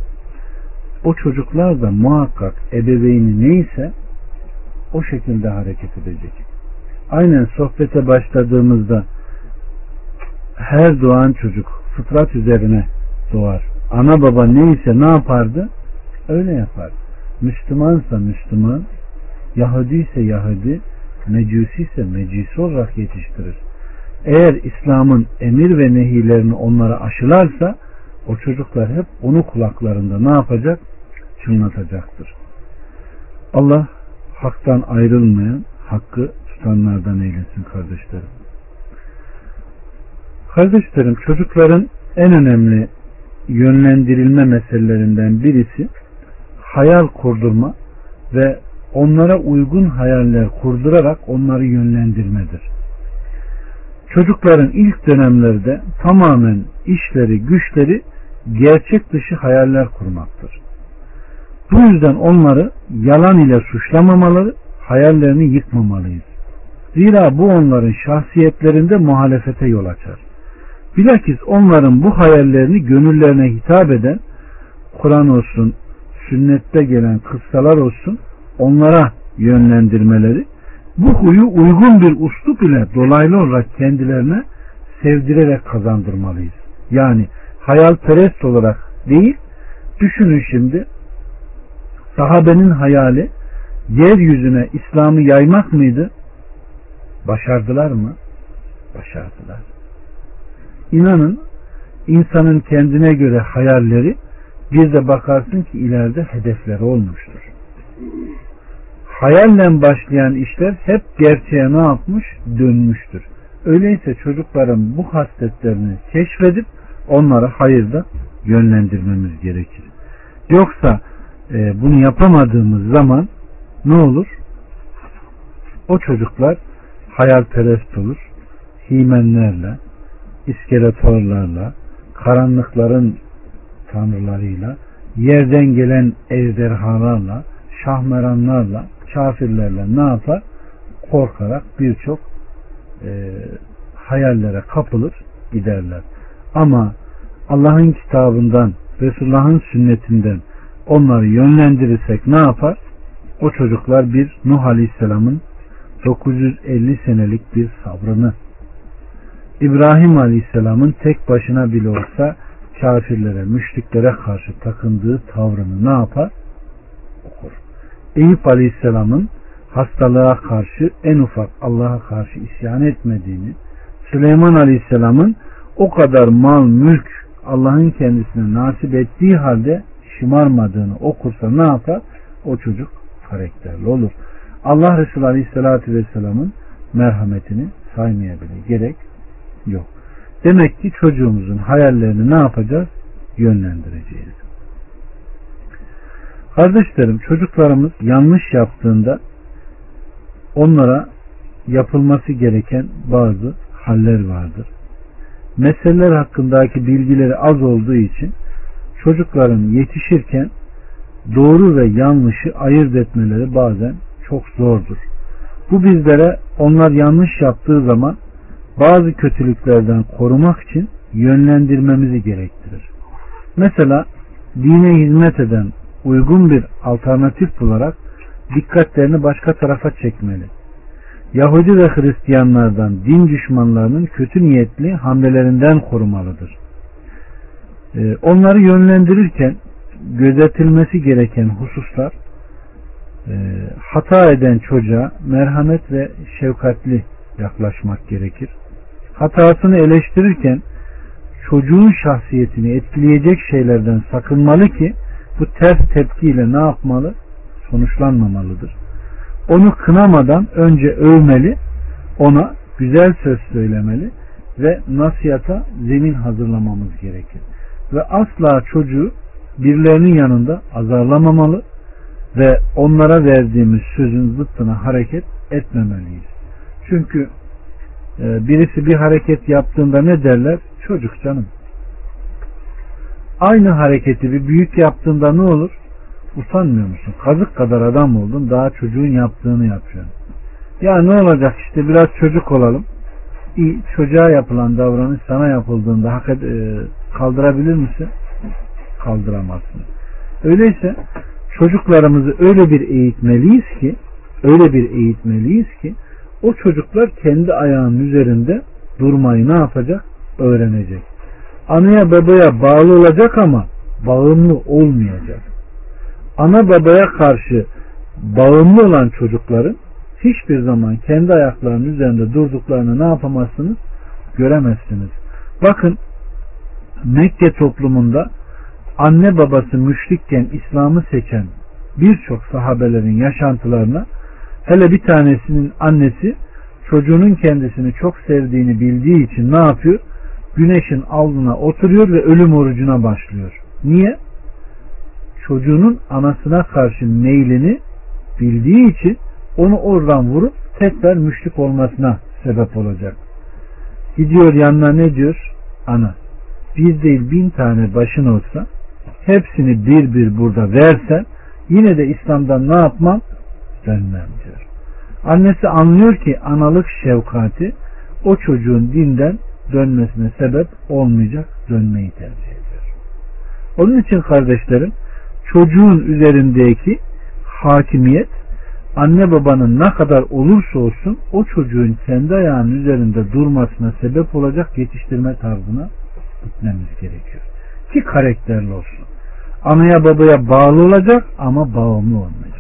Speaker 1: o çocuklar da muhakkak ebeveyni neyse o şekilde hareket edecek. Aynen sohbete başladığımızda her doğan çocuk fıtrat üzerine doğar. Ana baba neyse ne yapardı? Öyle yapar. Müslümansa Müslüman, Yahudi ise Yahudi, Mecusi ise Mecusi olarak yetiştirir. Eğer İslam'ın emir ve nehilerini onlara aşılarsa o çocuklar hep onu kulaklarında ne yapacak? Çınlatacaktır. Allah haktan ayrılmayan, hakkı tutanlardan eylesin kardeşlerim. Kardeşlerim çocukların en önemli yönlendirilme meselelerinden birisi hayal kurdurma ve onlara uygun hayaller kurdurarak onları yönlendirmedir. Çocukların ilk dönemlerde tamamen işleri, güçleri gerçek dışı hayaller kurmaktır. Bu yüzden onları yalan ile suçlamamaları, hayallerini yıkmamalıyız. Zira bu onların şahsiyetlerinde muhalefete yol açar. Bilakis onların bu hayallerini gönüllerine hitap eden Kur'an olsun, sünnette gelen kıssalar olsun onlara yönlendirmeleri bu huyu uygun bir uslup ile dolaylı olarak kendilerine sevdirerek kazandırmalıyız. Yani hayalperest olarak değil, düşünün şimdi sahabenin hayali yeryüzüne İslam'ı yaymak mıydı? Başardılar mı? Başardılar. İnanın insanın kendine göre hayalleri bir de bakarsın ki ileride hedefleri olmuştur. Hayalle başlayan işler hep gerçeğe ne yapmış? Dönmüştür. Öyleyse çocukların bu hasletlerini keşfedip onları hayırda yönlendirmemiz gerekir. Yoksa e, bunu yapamadığımız zaman ne olur? O çocuklar hayalperest olur. Himenlerle, iskeletorlarla, karanlıkların tanrılarıyla, yerden gelen ejderhalarla, şahmeranlarla, kafirlerle ne yapar? Korkarak birçok e, hayallere kapılır giderler. Ama Allah'ın kitabından, Resulullah'ın sünnetinden onları yönlendirirsek ne yapar? O çocuklar bir Nuh Aleyhisselam'ın 950 senelik bir sabrını İbrahim Aleyhisselam'ın tek başına bile olsa kafirlere, müşriklere karşı takındığı tavrını ne yapar? Okur. Eyüp Aleyhisselam'ın hastalığa karşı en ufak Allah'a karşı isyan etmediğini, Süleyman Aleyhisselam'ın o kadar mal, mülk Allah'ın kendisine nasip ettiği halde şımarmadığını okursa ne yapar? O çocuk karakterli olur. Allah Resulü Aleyhisselatü Vesselam'ın merhametini saymaya bile gerek yok. Demek ki çocuğumuzun hayallerini ne yapacağız? Yönlendireceğiz. Kardeşlerim çocuklarımız yanlış yaptığında onlara yapılması gereken bazı haller vardır. Meseleler hakkındaki bilgileri az olduğu için çocukların yetişirken doğru ve yanlışı ayırt etmeleri bazen çok zordur. Bu bizlere onlar yanlış yaptığı zaman bazı kötülüklerden korumak için yönlendirmemizi gerektirir. Mesela dine hizmet eden uygun bir alternatif bularak dikkatlerini başka tarafa çekmeli. Yahudi ve Hristiyanlardan din düşmanlarının kötü niyetli hamlelerinden korumalıdır. Ee, onları yönlendirirken gözetilmesi gereken hususlar e, hata eden çocuğa merhamet ve şefkatli yaklaşmak gerekir. Hatasını eleştirirken çocuğun şahsiyetini etkileyecek şeylerden sakınmalı ki bu ters tepkiyle ne yapmalı? Sonuçlanmamalıdır. Onu kınamadan önce övmeli, ona güzel söz söylemeli ve nasihata zemin hazırlamamız gerekir. Ve asla çocuğu birilerinin yanında azarlamamalı ve onlara verdiğimiz sözün zıttına hareket etmemeliyiz. Çünkü birisi bir hareket yaptığında ne derler? Çocuk canım. Aynı hareketi bir büyük yaptığında ne olur? Utanmıyor musun? Kazık kadar adam oldun daha çocuğun yaptığını yapıyorsun. Ya ne olacak işte biraz çocuk olalım. İyi, çocuğa yapılan davranış sana yapıldığında hak ed- e, kaldırabilir misin? Kaldıramazsın. Öyleyse çocuklarımızı öyle bir eğitmeliyiz ki öyle bir eğitmeliyiz ki o çocuklar kendi ayağının üzerinde durmayı ne yapacak? Öğrenecek. Anaya babaya bağlı olacak ama bağımlı olmayacak. Ana babaya karşı bağımlı olan çocukların hiçbir zaman kendi ayaklarının üzerinde durduklarını ne yapamazsınız? Göremezsiniz. Bakın Mekke toplumunda anne babası müşrikken İslam'ı seçen birçok sahabelerin yaşantılarına hele bir tanesinin annesi çocuğunun kendisini çok sevdiğini bildiği için ne yapıyor? Güneşin alnına oturuyor ve ölüm orucuna başlıyor. Niye? Çocuğunun anasına karşı meylini bildiği için onu oradan vurup tekrar müşrik olmasına sebep olacak. Gidiyor yanına ne diyor? Ana bir değil bin tane başın olsa hepsini bir bir burada versen yine de İslam'dan ne yapmam? Dönmem diyor. Annesi anlıyor ki analık şefkati o çocuğun dinden dönmesine sebep olmayacak dönmeyi tercih ediyor. Onun için kardeşlerim çocuğun üzerindeki hakimiyet anne babanın ne kadar olursa olsun o çocuğun kendi ayağının üzerinde durmasına sebep olacak yetiştirme tarzına gitmemiz gerekiyor. Ki karakterli olsun. Anaya babaya bağlı olacak ama bağımlı olmayacak.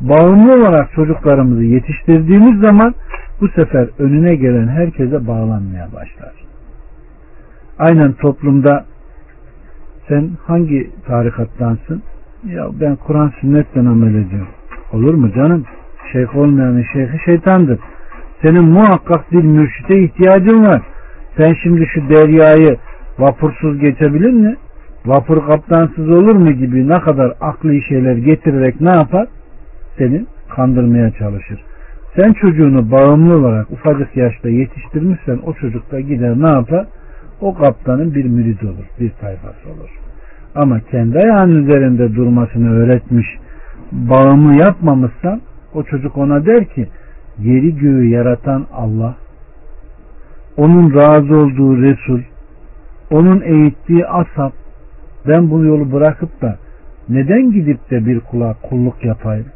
Speaker 1: Bağımlı olarak çocuklarımızı yetiştirdiğimiz zaman bu sefer önüne gelen herkese bağlanmaya başlar. Aynen toplumda sen hangi tarikattansın? Ya ben Kur'an sünnetten amel ediyorum. Olur mu canım? Şeyh olmayanın şeyhi şeytandır. Senin muhakkak bir mürşite ihtiyacın var. Sen şimdi şu deryayı vapursuz geçebilir mi? Vapur kaptansız olur mu gibi ne kadar aklı şeyler getirerek ne yapar? Seni kandırmaya çalışır. Sen çocuğunu bağımlı olarak ufacık yaşta yetiştirmişsen o çocuk da gider ne yapar? O kaptanın bir müridi olur, bir tayfası olur. Ama kendi ayağının üzerinde durmasını öğretmiş, bağımlı yapmamışsan o çocuk ona der ki yeri göğü yaratan Allah, onun razı olduğu Resul, onun eğittiği asap, ben bu yolu bırakıp da neden gidip de bir kula kulluk yapayım?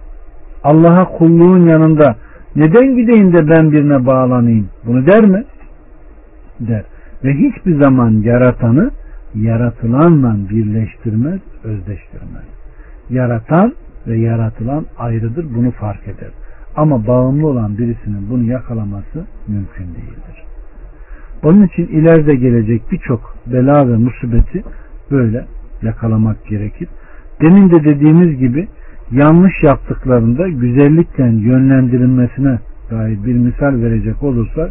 Speaker 1: Allah'a kulluğun yanında neden gideyim de ben birine bağlanayım? Bunu der mi? Der. Ve hiçbir zaman yaratanı yaratılanla birleştirmez, özdeştirmez. Yaratan ve yaratılan ayrıdır. Bunu fark eder. Ama bağımlı olan birisinin bunu yakalaması mümkün değildir. Onun için ileride gelecek birçok bela ve musibeti böyle yakalamak gerekir. Demin de dediğimiz gibi yanlış yaptıklarında güzellikle yönlendirilmesine dair bir misal verecek olursak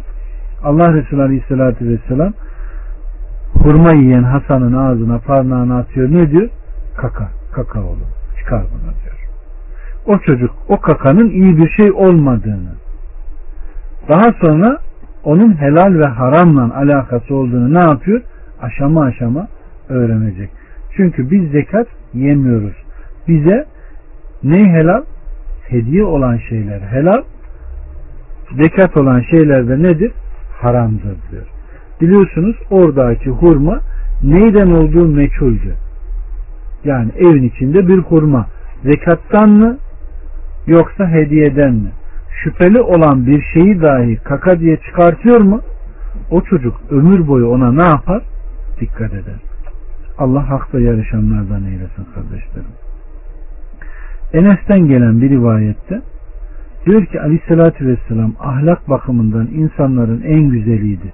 Speaker 1: Allah Resulü Aleyhisselatü Vesselam hurma yiyen Hasan'ın ağzına parmağını atıyor. Ne diyor? Kaka. Kaka oğlum. Çıkar bunu diyor. O çocuk o kakanın iyi bir şey olmadığını daha sonra onun helal ve haramla alakası olduğunu ne yapıyor? Aşama aşama öğrenecek. Çünkü biz zekat yemiyoruz. Bize ne helal? Hediye olan şeyler helal. Zekat olan şeyler de nedir? Haramdır diyor. Biliyorsunuz oradaki hurma neyden olduğu meçhuldü. Yani evin içinde bir hurma zekattan mı yoksa hediyeden mi? Şüpheli olan bir şeyi dahi kaka diye çıkartıyor mu? O çocuk ömür boyu ona ne yapar? Dikkat eder. Allah hakta yarışanlardan eylesin kardeşlerim. Enes'ten gelen bir rivayette diyor ki aleyhissalatü vesselam ahlak bakımından insanların en güzeliydi.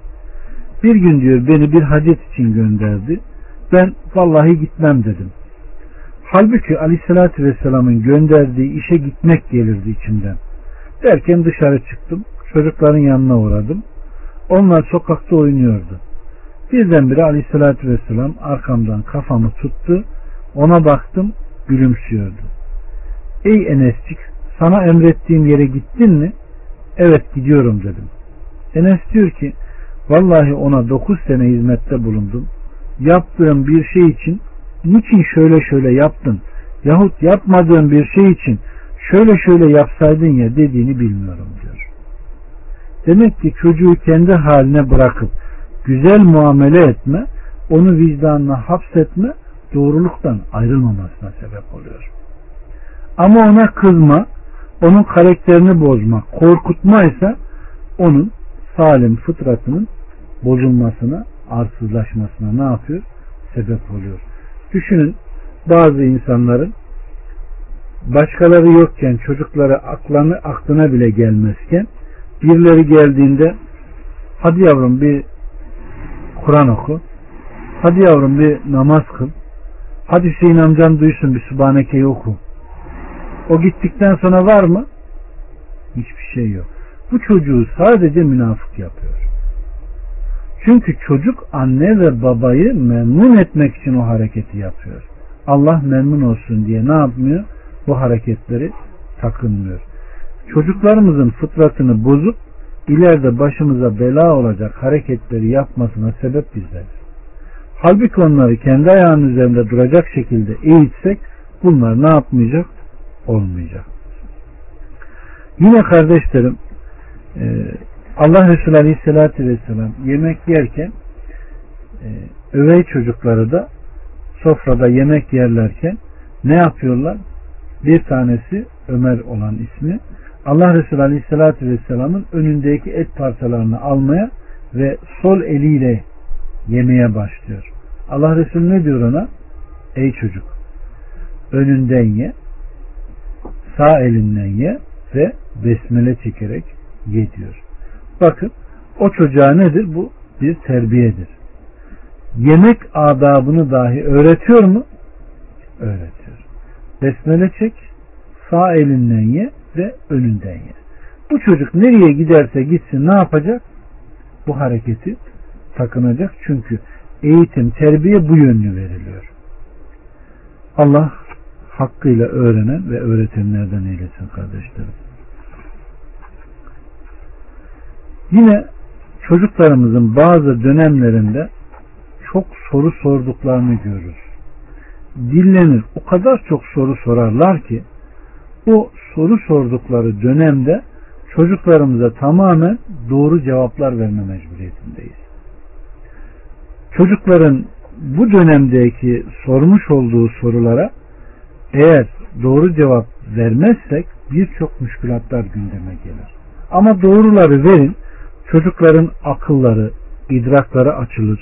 Speaker 1: Bir gün diyor beni bir hacet için gönderdi. Ben vallahi gitmem dedim. Halbuki aleyhissalatü vesselamın gönderdiği işe gitmek gelirdi içimden. Derken dışarı çıktım. Çocukların yanına uğradım. Onlar sokakta oynuyordu. Birdenbire aleyhissalatü vesselam arkamdan kafamı tuttu. Ona baktım gülümsüyordu. Ey Enescik sana emrettiğim yere gittin mi? Evet gidiyorum dedim. Enes diyor ki vallahi ona dokuz sene hizmette bulundum. Yaptığım bir şey için niçin şöyle şöyle yaptın yahut yapmadığın bir şey için şöyle şöyle yapsaydın ya dediğini bilmiyorum diyor. Demek ki çocuğu kendi haline bırakıp güzel muamele etme, onu vicdanına hapsetme, doğruluktan ayrılmamasına sebep oluyor. Ama ona kızma, onun karakterini bozma, korkutma ise onun salim fıtratının bozulmasına, arsızlaşmasına ne yapıyor? Sebep oluyor. Düşünün bazı insanların başkaları yokken çocukları aklını, aklına bile gelmezken birileri geldiğinde hadi yavrum bir Kur'an oku hadi yavrum bir namaz kıl hadi Hüseyin amcan duysun bir Sübhaneke'yi oku o gittikten sonra var mı? Hiçbir şey yok. Bu çocuğu sadece münafık yapıyor. Çünkü çocuk anne ve babayı memnun etmek için o hareketi yapıyor. Allah memnun olsun diye ne yapmıyor? Bu hareketleri takınmıyor. Çocuklarımızın fıtratını bozup ileride başımıza bela olacak hareketleri yapmasına sebep bizleriz. Halbuki onları kendi ayağının üzerinde duracak şekilde eğitsek bunlar ne yapmayacak? Olmayacak. Yine kardeşlerim e, Allah Resulü Aleyhisselatü Vesselam yemek yerken e, övey çocukları da sofrada yemek yerlerken ne yapıyorlar? Bir tanesi Ömer olan ismi Allah Resulü Aleyhisselatü Vesselam'ın önündeki et parçalarını almaya ve sol eliyle yemeye başlıyor. Allah Resulü ne diyor ona? Ey çocuk önünden ye sağ elinden ye ve besmele çekerek ye diyor. Bakın o çocuğa nedir? Bu bir terbiyedir. Yemek adabını dahi öğretiyor mu? Öğretiyor. Besmele çek, sağ elinden ye ve önünden ye. Bu çocuk nereye giderse gitsin ne yapacak? Bu hareketi takınacak. Çünkü eğitim, terbiye bu yönlü veriliyor. Allah hakkıyla öğrenen ve öğretenlerden eylesin kardeşlerim. Yine çocuklarımızın bazı dönemlerinde çok soru sorduklarını görürüz. Dillenir. O kadar çok soru sorarlar ki o soru sordukları dönemde çocuklarımıza tamamen doğru cevaplar verme mecburiyetindeyiz. Çocukların bu dönemdeki sormuş olduğu sorulara eğer doğru cevap vermezsek birçok müşkülatlar gündeme gelir. Ama doğruları verin, çocukların akılları, idrakları açılır.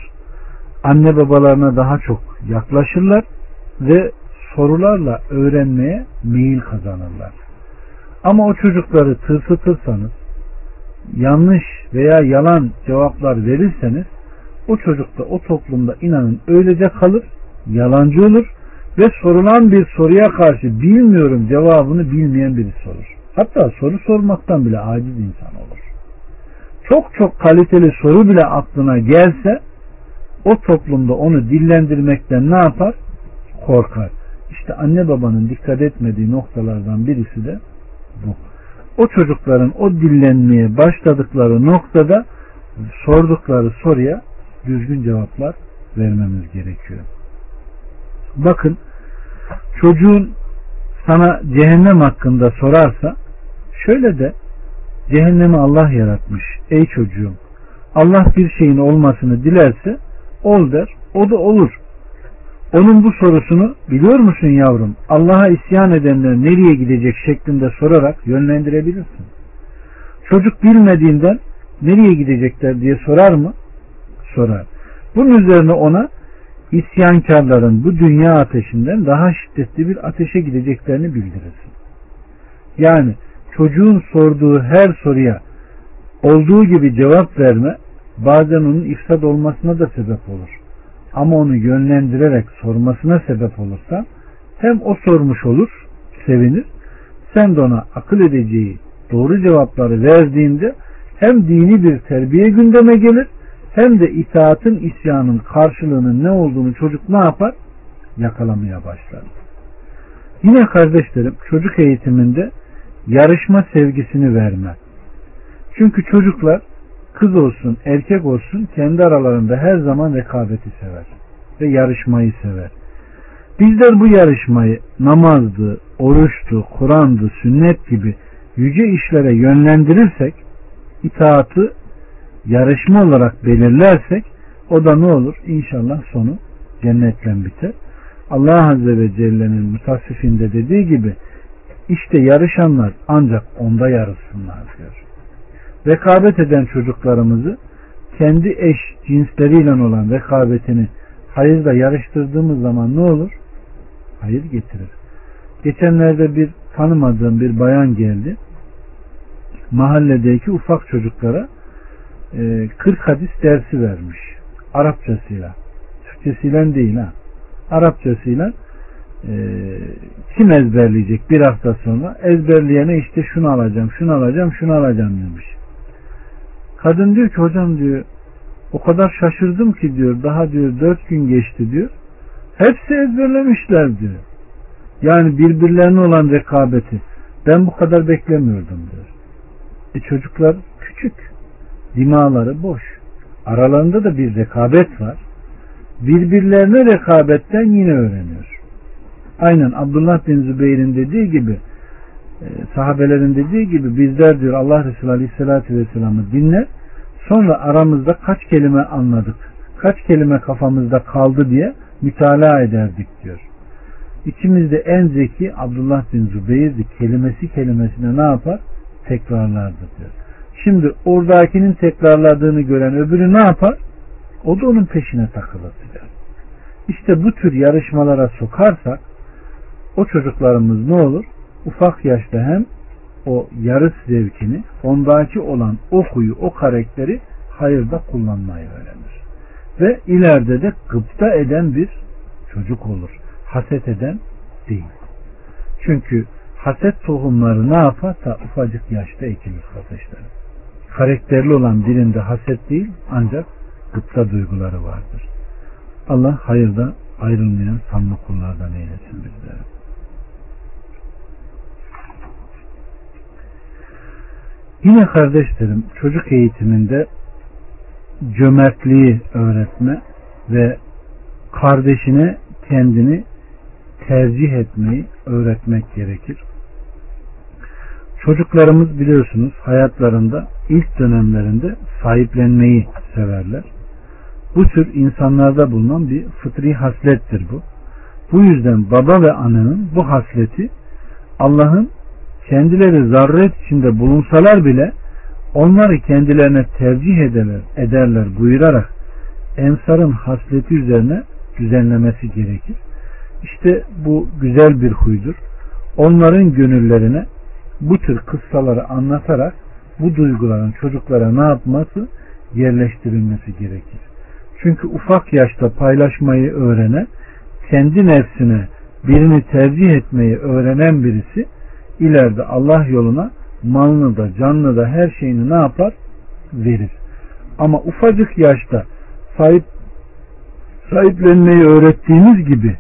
Speaker 1: Anne babalarına daha çok yaklaşırlar ve sorularla öğrenmeye meyil kazanırlar. Ama o çocukları tırsıtırsanız, yanlış veya yalan cevaplar verirseniz o çocuk da o toplumda inanın öylece kalır, yalancı olur ve sorulan bir soruya karşı bilmiyorum cevabını bilmeyen biri sorur. Hatta soru sormaktan bile aciz insan olur. Çok çok kaliteli soru bile aklına gelse o toplumda onu dillendirmekten ne yapar? Korkar. İşte anne babanın dikkat etmediği noktalardan birisi de bu. O çocukların o dillenmeye başladıkları noktada sordukları soruya düzgün cevaplar vermemiz gerekiyor. Bakın çocuğun sana cehennem hakkında sorarsa şöyle de cehennemi Allah yaratmış. Ey çocuğum Allah bir şeyin olmasını dilerse ol der. O da olur. Onun bu sorusunu biliyor musun yavrum? Allah'a isyan edenler nereye gidecek şeklinde sorarak yönlendirebilirsin. Çocuk bilmediğinden nereye gidecekler diye sorar mı? Sorar. Bunun üzerine ona isyankarların bu dünya ateşinden daha şiddetli bir ateşe gideceklerini bildirirsin. Yani çocuğun sorduğu her soruya olduğu gibi cevap verme bazen onun ifsad olmasına da sebep olur. Ama onu yönlendirerek sormasına sebep olursa hem o sormuş olur, sevinir, sen de ona akıl edeceği doğru cevapları verdiğinde hem dini bir terbiye gündeme gelir hem de itaatın isyanın karşılığının ne olduğunu çocuk ne yapar? Yakalamaya başlar. Yine kardeşlerim çocuk eğitiminde yarışma sevgisini verme. Çünkü çocuklar kız olsun erkek olsun kendi aralarında her zaman rekabeti sever ve yarışmayı sever. Bizler bu yarışmayı namazdı, oruçtu, Kur'an'dı, sünnet gibi yüce işlere yönlendirirsek itaatı yarışma olarak belirlersek o da ne olur? İnşallah sonu cennetle biter. Allah Azze ve Celle'nin mutassifinde dediği gibi işte yarışanlar ancak onda yarışsınlar diyor. Rekabet eden çocuklarımızı kendi eş cinsleriyle olan rekabetini hayırda yarıştırdığımız zaman ne olur? Hayır getirir. Geçenlerde bir tanımadığım bir bayan geldi. Mahalledeki ufak çocuklara 40 e, hadis dersi vermiş. Arapçasıyla. Türkçesiyle değil ha. Arapçasıyla e, kim ezberleyecek bir hafta sonra ezberleyene işte şunu alacağım, şunu alacağım, şunu alacağım demiş. Kadın diyor ki hocam diyor o kadar şaşırdım ki diyor daha diyor dört gün geçti diyor. Hepsi ezberlemişler diyor. Yani birbirlerine olan rekabeti ben bu kadar beklemiyordum diyor. E çocuklar küçük. Dimaları boş. Aralarında da bir rekabet var. Birbirlerine rekabetten yine öğreniyor. Aynen Abdullah bin Zübeyir'in dediği gibi e, sahabelerin dediği gibi bizler diyor Allah Resulü Aleyhisselatü Vesselam'ı dinler sonra aramızda kaç kelime anladık kaç kelime kafamızda kaldı diye mütalaa ederdik diyor. İçimizde en zeki Abdullah bin Zübeyir'di. Kelimesi kelimesine ne yapar? Tekrarlardı diyor. Şimdi oradakinin tekrarladığını gören öbürü ne yapar? O da onun peşine takılır. İşte bu tür yarışmalara sokarsak o çocuklarımız ne olur? Ufak yaşta hem o yarış zevkini, ondaki olan o huyu, o karakteri hayırda kullanmayı öğrenir. Ve ileride de gıpta eden bir çocuk olur. Haset eden değil. Çünkü haset tohumları ne yapar? Ta ufacık yaşta ekilir kardeşlerim. Karakterli olan birinde haset değil ancak gıpta duyguları vardır. Allah hayırda ayrılmayan sanma kullardan eylesin bizleri. Yine kardeşlerim çocuk eğitiminde cömertliği öğretme ve kardeşine kendini tercih etmeyi öğretmek gerekir. Çocuklarımız biliyorsunuz hayatlarında ilk dönemlerinde sahiplenmeyi severler. Bu tür insanlarda bulunan bir fıtri haslettir bu. Bu yüzden baba ve annenin bu hasleti Allah'ın kendileri zarret içinde bulunsalar bile onları kendilerine tercih ederler, ederler buyurarak ensarın hasleti üzerine düzenlemesi gerekir. İşte bu güzel bir huydur. Onların gönüllerine bu tür kıssaları anlatarak bu duyguların çocuklara ne yapması? Yerleştirilmesi gerekir. Çünkü ufak yaşta paylaşmayı öğrenen, kendi nefsine birini tercih etmeyi öğrenen birisi ileride Allah yoluna malını da canını da her şeyini ne yapar? Verir. Ama ufacık yaşta sahip sahiplenmeyi öğrettiğimiz gibi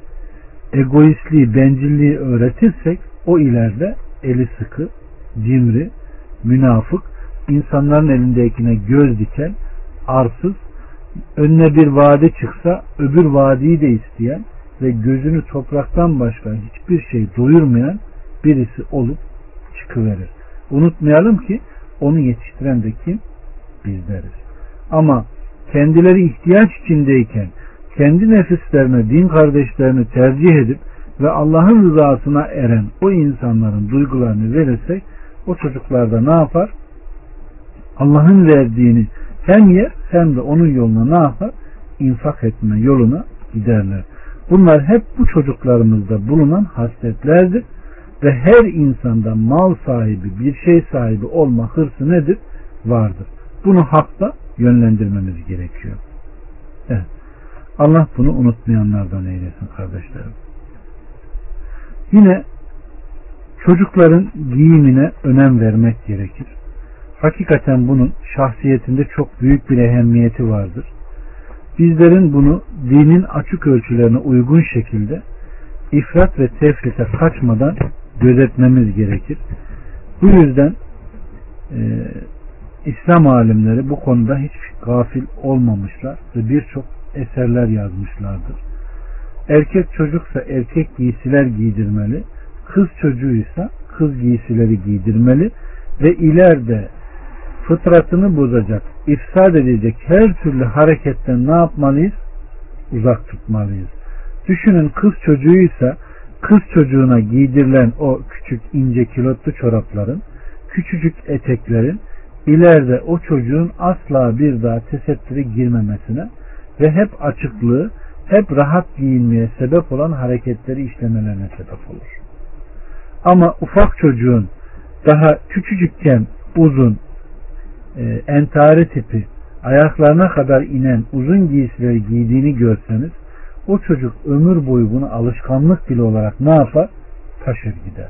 Speaker 1: egoistliği, bencilliği öğretirsek o ileride eli sıkı, cimri, münafık, insanların elindekine göz diken, arsız, önüne bir vade çıksa öbür vadiyi de isteyen, ve gözünü topraktan başka hiçbir şey doyurmayan birisi olup çıkıverir. Unutmayalım ki onu yetiştiren de kim? Bizleriz. Ama kendileri ihtiyaç içindeyken kendi nefislerine, din kardeşlerini tercih edip ve Allah'ın rızasına eren o insanların duygularını verirsek o çocuklarda ne yapar? Allah'ın verdiğini hem yer hem de onun yoluna ne yapar? İnfak etme yoluna giderler. Bunlar hep bu çocuklarımızda bulunan hasletlerdir ve her insanda mal sahibi, bir şey sahibi olma hırsı nedir? Vardır. Bunu hakta yönlendirmemiz gerekiyor. Evet. Allah bunu unutmayanlardan eylesin kardeşlerim. Yine çocukların giyimine önem vermek gerekir. Hakikaten bunun şahsiyetinde çok büyük bir ehemmiyeti vardır. Bizlerin bunu dinin açık ölçülerine uygun şekilde ifrat ve tefrite kaçmadan gözetmemiz gerekir. Bu yüzden e, İslam alimleri bu konuda hiç gafil olmamışlar ve birçok eserler yazmışlardır. Erkek çocuksa erkek giysiler giydirmeli, kız çocuğuysa kız giysileri giydirmeli ve ileride fıtratını bozacak, ifsad edecek her türlü hareketten ne yapmalıyız? Uzak tutmalıyız. Düşünün kız çocuğuysa kız çocuğuna giydirilen o küçük ince kilotlu çorapların, küçücük eteklerin ileride o çocuğun asla bir daha tesettüre girmemesine ve hep açıklığı, hep rahat giyinmeye sebep olan hareketleri işlemelerine sebep olur. Ama ufak çocuğun daha küçücükken uzun, e, entari tipi, ayaklarına kadar inen uzun giysileri giydiğini görseniz o çocuk ömür boyu bunu alışkanlık bile olarak ne yapar? Taşır gider.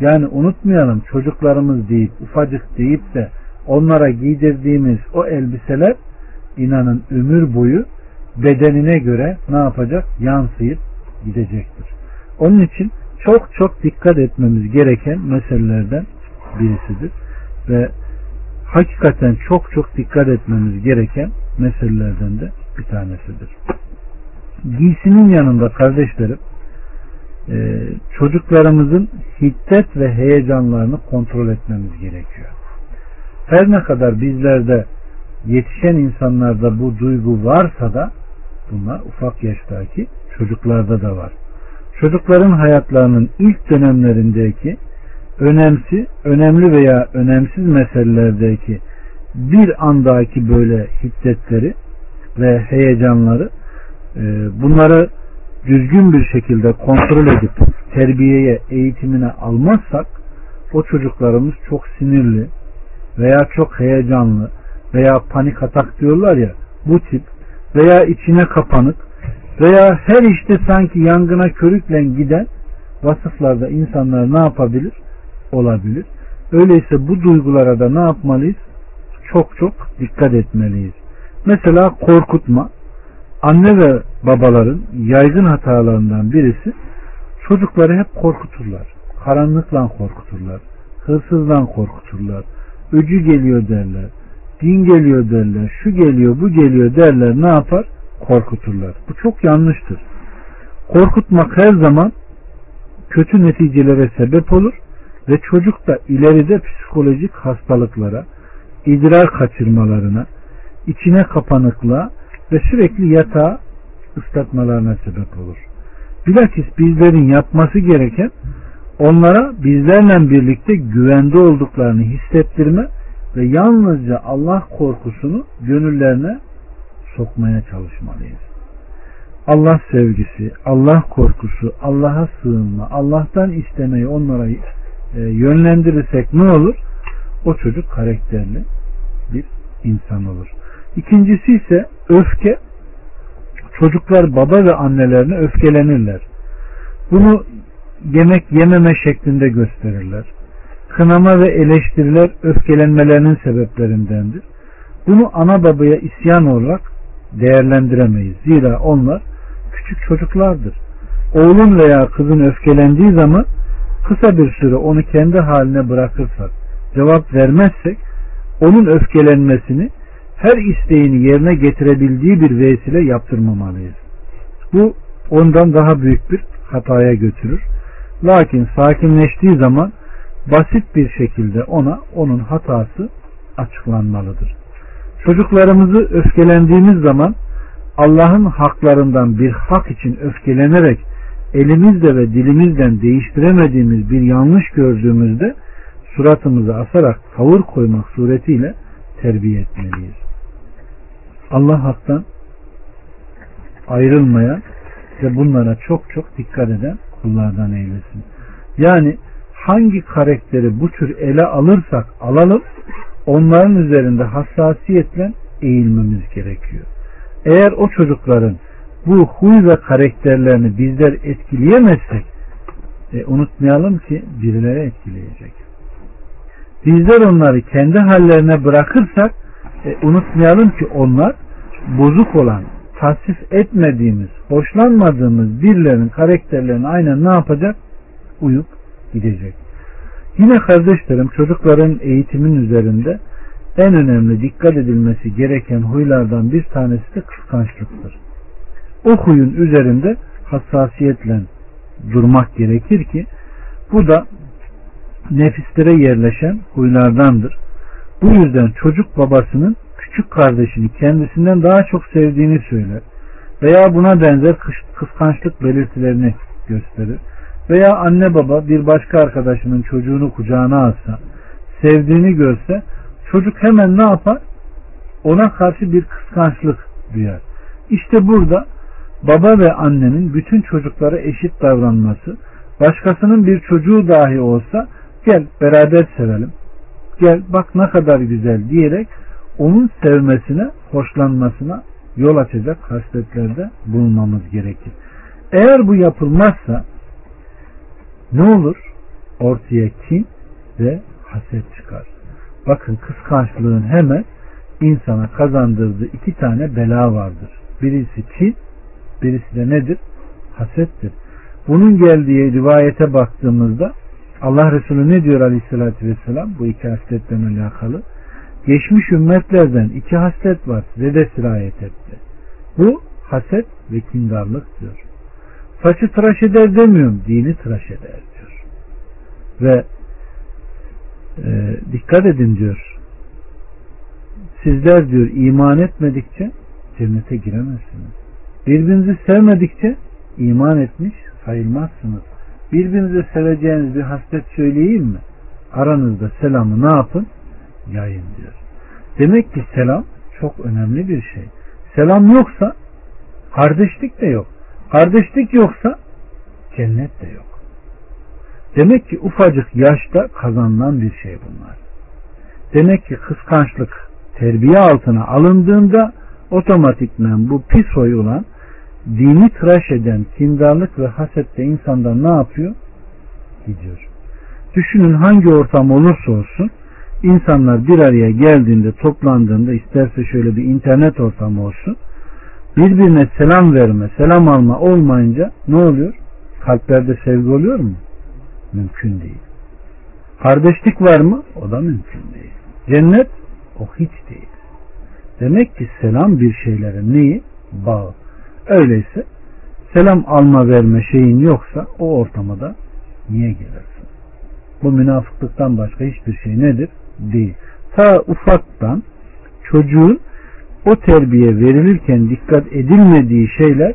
Speaker 1: Yani unutmayalım çocuklarımız deyip ufacık deyip de onlara giydirdiğimiz o elbiseler inanın ömür boyu bedenine göre ne yapacak? Yansıyıp gidecektir. Onun için çok çok dikkat etmemiz gereken meselelerden birisidir. Ve hakikaten çok çok dikkat etmemiz gereken meselelerden de bir tanesidir. Giysinin yanında kardeşlerim e, çocuklarımızın hiddet ve heyecanlarını kontrol etmemiz gerekiyor. Her ne kadar bizlerde yetişen insanlarda bu duygu varsa da bunlar ufak yaştaki çocuklarda da var. Çocukların hayatlarının ilk dönemlerindeki önemsi, önemli veya önemsiz meselelerdeki bir andaki böyle hiddetleri ve heyecanları e, bunları düzgün bir şekilde kontrol edip terbiyeye, eğitimine almazsak o çocuklarımız çok sinirli veya çok heyecanlı veya panik atak diyorlar ya bu tip veya içine kapanık veya her işte sanki yangına körükle giden vasıflarda insanlar ne yapabilir? Olabilir. Öyleyse bu duygulara da ne yapmalıyız? Çok çok dikkat etmeliyiz. Mesela korkutma. Anne ve babaların yaygın hatalarından birisi çocukları hep korkuturlar. Karanlıkla korkuturlar. Hırsızdan korkuturlar. Öcü geliyor derler. Din geliyor derler. Şu geliyor bu geliyor derler. Ne yapar? korkuturlar. Bu çok yanlıştır. Korkutmak her zaman kötü neticelere sebep olur ve çocuk da ileride psikolojik hastalıklara, idrar kaçırmalarına, içine kapanıklığa ve sürekli yatağa ıslatmalarına sebep olur. Bilakis bizlerin yapması gereken onlara bizlerle birlikte güvende olduklarını hissettirme ve yalnızca Allah korkusunu gönüllerine sokmaya çalışmalıyız. Allah sevgisi, Allah korkusu, Allah'a sığınma, Allah'tan istemeyi onlara e, yönlendirirsek ne olur? O çocuk karakterli bir insan olur. İkincisi ise öfke. Çocuklar baba ve annelerine öfkelenirler. Bunu yemek yememe şeklinde gösterirler. Kınama ve eleştiriler öfkelenmelerinin sebeplerindendir. Bunu ana babaya isyan olarak değerlendiremeyiz. Zira onlar küçük çocuklardır. Oğlun veya kızın öfkelendiği zaman kısa bir süre onu kendi haline bırakırsak, cevap vermezsek onun öfkelenmesini her isteğini yerine getirebildiği bir vesile yaptırmamalıyız. Bu ondan daha büyük bir hataya götürür. Lakin sakinleştiği zaman basit bir şekilde ona onun hatası açıklanmalıdır. Çocuklarımızı öfkelendiğimiz zaman Allah'ın haklarından bir hak için öfkelenerek elimizle ve dilimizden değiştiremediğimiz bir yanlış gördüğümüzde suratımızı asarak tavır koymak suretiyle terbiye etmeliyiz. Allah haktan ayrılmayan ve bunlara çok çok dikkat eden kullardan eylesin. Yani hangi karakteri bu tür ele alırsak alalım onların üzerinde hassasiyetle eğilmemiz gerekiyor. Eğer o çocukların bu huy ve karakterlerini bizler etkileyemezsek e, unutmayalım ki birileri etkileyecek. Bizler onları kendi hallerine bırakırsak e, unutmayalım ki onlar bozuk olan, tasvip etmediğimiz, hoşlanmadığımız birilerinin karakterlerini aynen ne yapacak? Uyup gidecek. Yine kardeşlerim çocukların eğitimin üzerinde en önemli dikkat edilmesi gereken huylardan bir tanesi de kıskançlıktır. O huyun üzerinde hassasiyetle durmak gerekir ki bu da nefislere yerleşen huylardandır. Bu yüzden çocuk babasının küçük kardeşini kendisinden daha çok sevdiğini söyler veya buna benzer kıskançlık belirtilerini gösterir veya anne baba bir başka arkadaşının çocuğunu kucağına alsa sevdiğini görse çocuk hemen ne yapar? Ona karşı bir kıskançlık duyar. İşte burada baba ve annenin bütün çocuklara eşit davranması, başkasının bir çocuğu dahi olsa gel beraber sevelim, gel bak ne kadar güzel diyerek onun sevmesine, hoşlanmasına yol açacak hasletlerde bulunmamız gerekir. Eğer bu yapılmazsa ne olur? Ortaya kin ve haset çıkar. Bakın kıskançlığın hemen insana kazandırdığı iki tane bela vardır. Birisi kin, birisi de nedir? Hasettir. Bunun geldiği rivayete baktığımızda Allah Resulü ne diyor aleyhissalatü vesselam bu iki hasletten alakalı? Geçmiş ümmetlerden iki haslet var size de sirayet etti. Bu haset ve kindarlık diyor. Saçı tıraş eder demiyorum, dini tıraş eder diyor. Ve e, dikkat edin diyor. Sizler diyor iman etmedikçe cennete giremezsiniz. Birbirinizi sevmedikçe iman etmiş sayılmazsınız. Birbirinize seveceğiniz bir haslet söyleyeyim mi? Aranızda selamı ne yapın? Yayın diyor. Demek ki selam çok önemli bir şey. Selam yoksa kardeşlik de yok. Kardeşlik yoksa cennet de yok. Demek ki ufacık yaşta kazanılan bir şey bunlar. Demek ki kıskançlık terbiye altına alındığında otomatikmen bu pis huy olan dini tıraş eden kindarlık ve hasette insandan ne yapıyor? Gidiyor. Düşünün hangi ortam olursa olsun insanlar bir araya geldiğinde toplandığında isterse şöyle bir internet ortamı olsun birbirine selam verme, selam alma olmayınca ne oluyor? Kalplerde sevgi oluyor mu? Mümkün değil. Kardeşlik var mı? O da mümkün değil. Cennet? O hiç değil. Demek ki selam bir şeylerin neyi? Bağ. Öyleyse selam alma verme şeyin yoksa o ortama da niye gelirsin? Bu münafıklıktan başka hiçbir şey nedir? Değil. Ta ufaktan çocuğun o terbiye verilirken dikkat edilmediği şeyler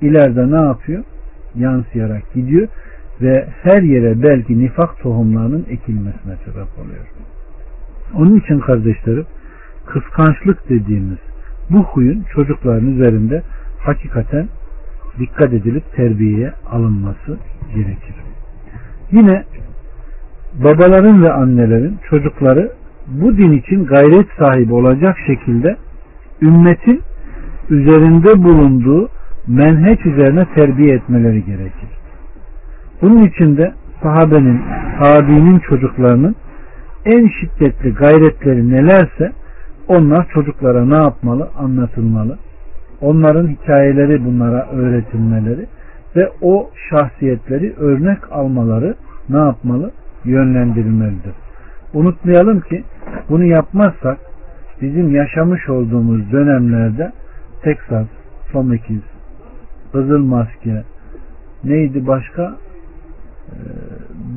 Speaker 1: ileride ne yapıyor? Yansıyarak gidiyor ve her yere belki nifak tohumlarının ekilmesine sebep oluyor. Onun için kardeşlerim kıskançlık dediğimiz bu huyun çocukların üzerinde hakikaten dikkat edilip terbiyeye alınması gerekir. Yine babaların ve annelerin çocukları bu din için gayret sahibi olacak şekilde ümmetin üzerinde bulunduğu menheç üzerine terbiye etmeleri gerekir. Bunun için de sahabenin, tabiinin çocuklarının en şiddetli gayretleri nelerse onlar çocuklara ne yapmalı? Anlatılmalı. Onların hikayeleri bunlara öğretilmeleri ve o şahsiyetleri örnek almaları ne yapmalı? Yönlendirilmelidir. Unutmayalım ki bunu yapmazsak bizim yaşamış olduğumuz dönemlerde Texas, Son kızıl maske, neydi başka? Ee,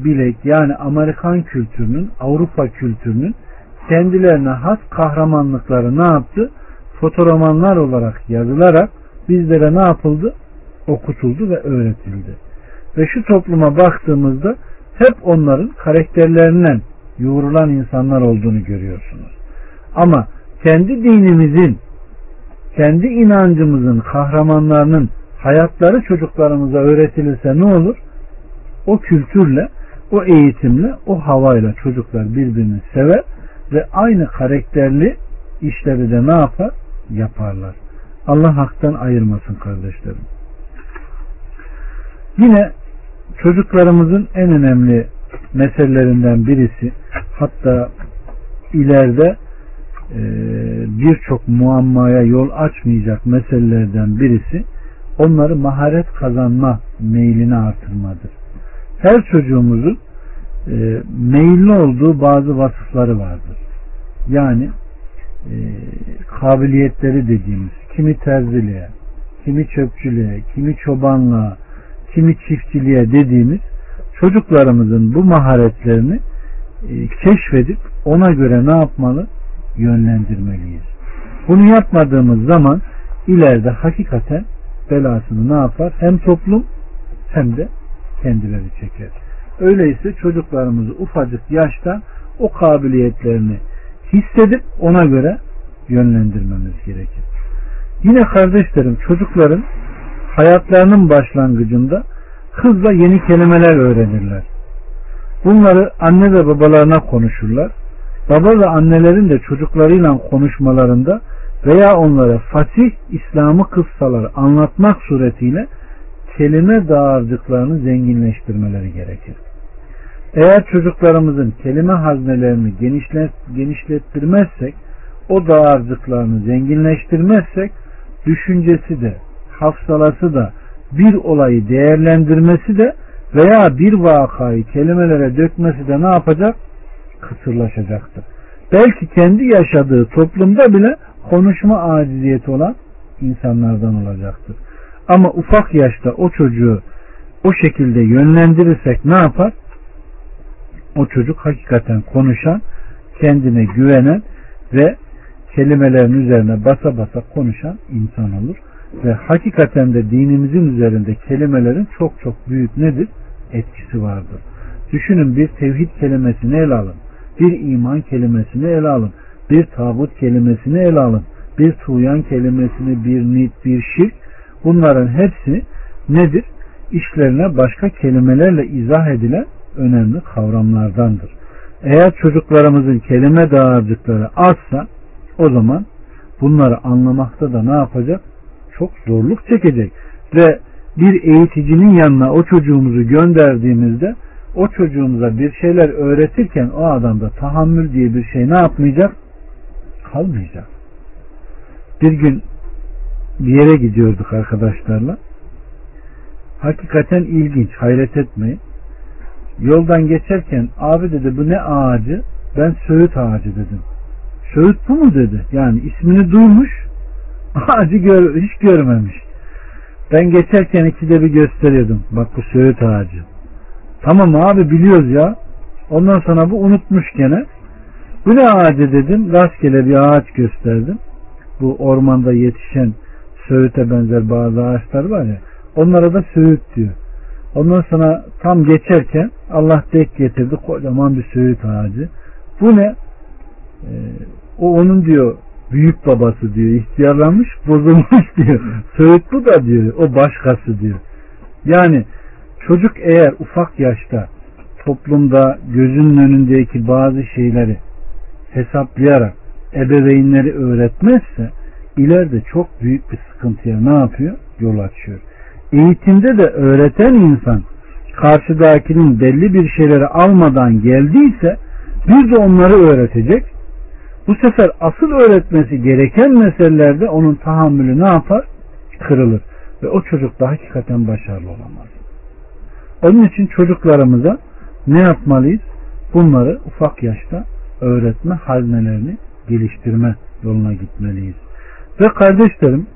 Speaker 1: bilek yani Amerikan kültürünün, Avrupa kültürünün kendilerine has kahramanlıkları ne yaptı? Fotoromanlar olarak yazılarak bizlere ne yapıldı? Okutuldu ve öğretildi. Ve şu topluma baktığımızda hep onların karakterlerinden yoğrulan insanlar olduğunu görüyorsunuz. Ama kendi dinimizin, kendi inancımızın kahramanlarının hayatları çocuklarımıza öğretilirse ne olur? O kültürle, o eğitimle, o havayla çocuklar birbirini sever ve aynı karakterli işleri de ne yapar? Yaparlar. Allah haktan ayırmasın kardeşlerim. Yine çocuklarımızın en önemli meselelerinden birisi hatta ileride birçok muammaya yol açmayacak meselelerden birisi onları maharet kazanma meylini artırmadır. Her çocuğumuzun e, meyilli olduğu bazı vasıfları vardır. Yani e, kabiliyetleri dediğimiz kimi terziliğe, kimi çöpçülüğe, kimi çobanlığa, kimi çiftçiliğe dediğimiz çocuklarımızın bu maharetlerini e, keşfedip ona göre ne yapmalı? Yönlendirmeliyiz. Bunu yapmadığımız zaman ileride hakikaten belasını ne yapar? Hem toplum hem de kendileri çeker. Öyleyse çocuklarımızı ufacık yaşta o kabiliyetlerini hissedip ona göre yönlendirmemiz gerekir. Yine kardeşlerim çocukların hayatlarının başlangıcında hızla yeni kelimeler öğrenirler. Bunları anne ve babalarına konuşurlar. Baba ve annelerin de çocuklarıyla konuşmalarında veya onlara fasih İslam'ı kıssalar anlatmak suretiyle kelime dağarcıklarını zenginleştirmeleri gerekir. Eğer çocuklarımızın kelime haznelerini genişlet, genişlettirmezsek, o dağarcıklarını zenginleştirmezsek, düşüncesi de, hafsalası da, bir olayı değerlendirmesi de veya bir vakayı kelimelere dökmesi de ne yapacak? Kısırlaşacaktır. Belki kendi yaşadığı toplumda bile konuşma aciziyeti olan insanlardan olacaktır. Ama ufak yaşta o çocuğu o şekilde yönlendirirsek ne yapar? O çocuk hakikaten konuşan, kendine güvenen ve kelimelerin üzerine basa basa konuşan insan olur. Ve hakikaten de dinimizin üzerinde kelimelerin çok çok büyük nedir? Etkisi vardır. Düşünün bir tevhid kelimesini ele alın. Bir iman kelimesini ele alın. Bir tağut kelimesini ele alın. Bir tuğyan kelimesini, bir nit, bir şirk. Bunların hepsi nedir? İşlerine başka kelimelerle izah edilen önemli kavramlardandır. Eğer çocuklarımızın kelime dağarcıkları azsa o zaman bunları anlamakta da ne yapacak? Çok zorluk çekecek. Ve bir eğiticinin yanına o çocuğumuzu gönderdiğimizde o çocuğumuza bir şeyler öğretirken o adamda tahammül diye bir şey ne yapmayacak? Kalmayacak. Bir gün bir yere gidiyorduk arkadaşlarla. Hakikaten ilginç, hayret etmeyin. Yoldan geçerken abi dedi bu ne ağacı? Ben söğüt ağacı dedim. Söğüt bu mu dedi. Yani ismini duymuş ağacı gör, hiç görmemiş. Ben geçerken ikide bir gösteriyordum. Bak bu söğüt ağacı. Tamam abi biliyoruz ya. Ondan sonra bu unutmuş gene. Bu ne ağacı dedim. Rastgele bir ağaç gösterdim. Bu ormanda yetişen söğüte benzer bazı ağaçlar var ya. Onlara da söğüt diyor. Ondan sonra tam geçerken Allah denk getirdi kocaman bir söğüt ağacı. Bu ne? Ee, o onun diyor büyük babası diyor ihtiyarlanmış bozulmuş diyor. Söğüt bu da diyor o başkası diyor. Yani çocuk eğer ufak yaşta toplumda gözünün önündeki bazı şeyleri hesaplayarak ebeveynleri öğretmezse ileride çok büyük bir sıkıntıya ne yapıyor? Yol açıyor. Eğitimde de öğreten insan karşıdakinin belli bir şeyleri almadan geldiyse bir de onları öğretecek. Bu sefer asıl öğretmesi gereken meselelerde onun tahammülü ne yapar? Kırılır. Ve o çocuk da hakikaten başarılı olamaz. Onun için çocuklarımıza ne yapmalıyız? Bunları ufak yaşta öğretme haznelerini geliştirme yoluna gitmeliyiz. Ve kardeşlerim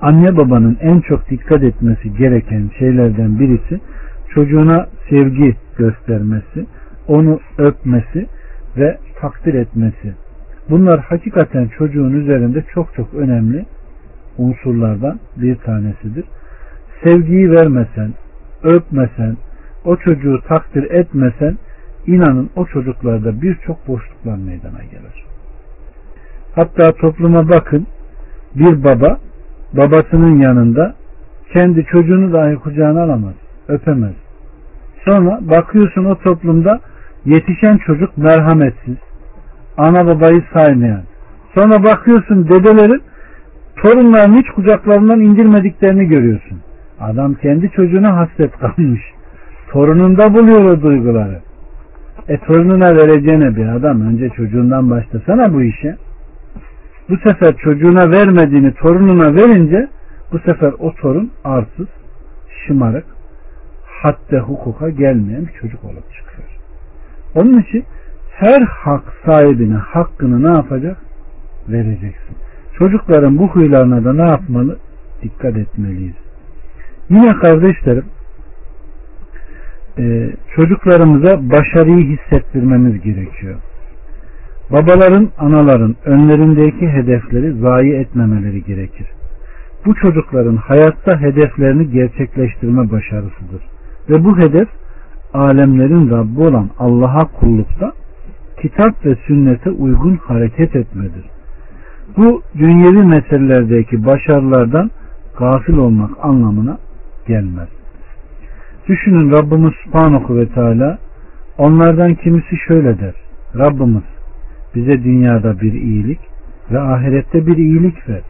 Speaker 1: Anne babanın en çok dikkat etmesi gereken şeylerden birisi çocuğuna sevgi göstermesi, onu öpmesi ve takdir etmesi. Bunlar hakikaten çocuğun üzerinde çok çok önemli unsurlardan bir tanesidir. Sevgiyi vermesen, öpmesen, o çocuğu takdir etmesen inanın o çocuklarda birçok boşluklar meydana gelir. Hatta topluma bakın bir baba babasının yanında kendi çocuğunu dahi kucağına alamaz, öpemez. Sonra bakıyorsun o toplumda yetişen çocuk merhametsiz, ana babayı saymayan. Sonra bakıyorsun dedelerin torunlarını hiç kucaklarından indirmediklerini görüyorsun. Adam kendi çocuğuna hasret kalmış. Torununda buluyor o duyguları. E torununa vereceğine bir adam önce çocuğundan başlasana bu işe. Bu sefer çocuğuna vermediğini torununa verince bu sefer o torun arsız, şımarık, hatta hukuka gelmeyen bir çocuk olup çıkıyor. Onun için her hak sahibine hakkını ne yapacak? Vereceksin. Çocukların bu huylarına da ne yapmalı? Dikkat etmeliyiz. Yine kardeşlerim e, çocuklarımıza başarıyı hissettirmemiz gerekiyor. Babaların, anaların önlerindeki hedefleri zayi etmemeleri gerekir. Bu çocukların hayatta hedeflerini gerçekleştirme başarısıdır. Ve bu hedef alemlerin Rabbi olan Allah'a kullukta kitap ve sünnete uygun hareket etmedir. Bu dünyevi meselelerdeki başarılardan gafil olmak anlamına gelmez. Düşünün Rabbimiz Subhanahu ve Teala onlardan kimisi şöyle der. Rabbimiz bize dünyada bir iyilik ve ahirette bir iyilik ver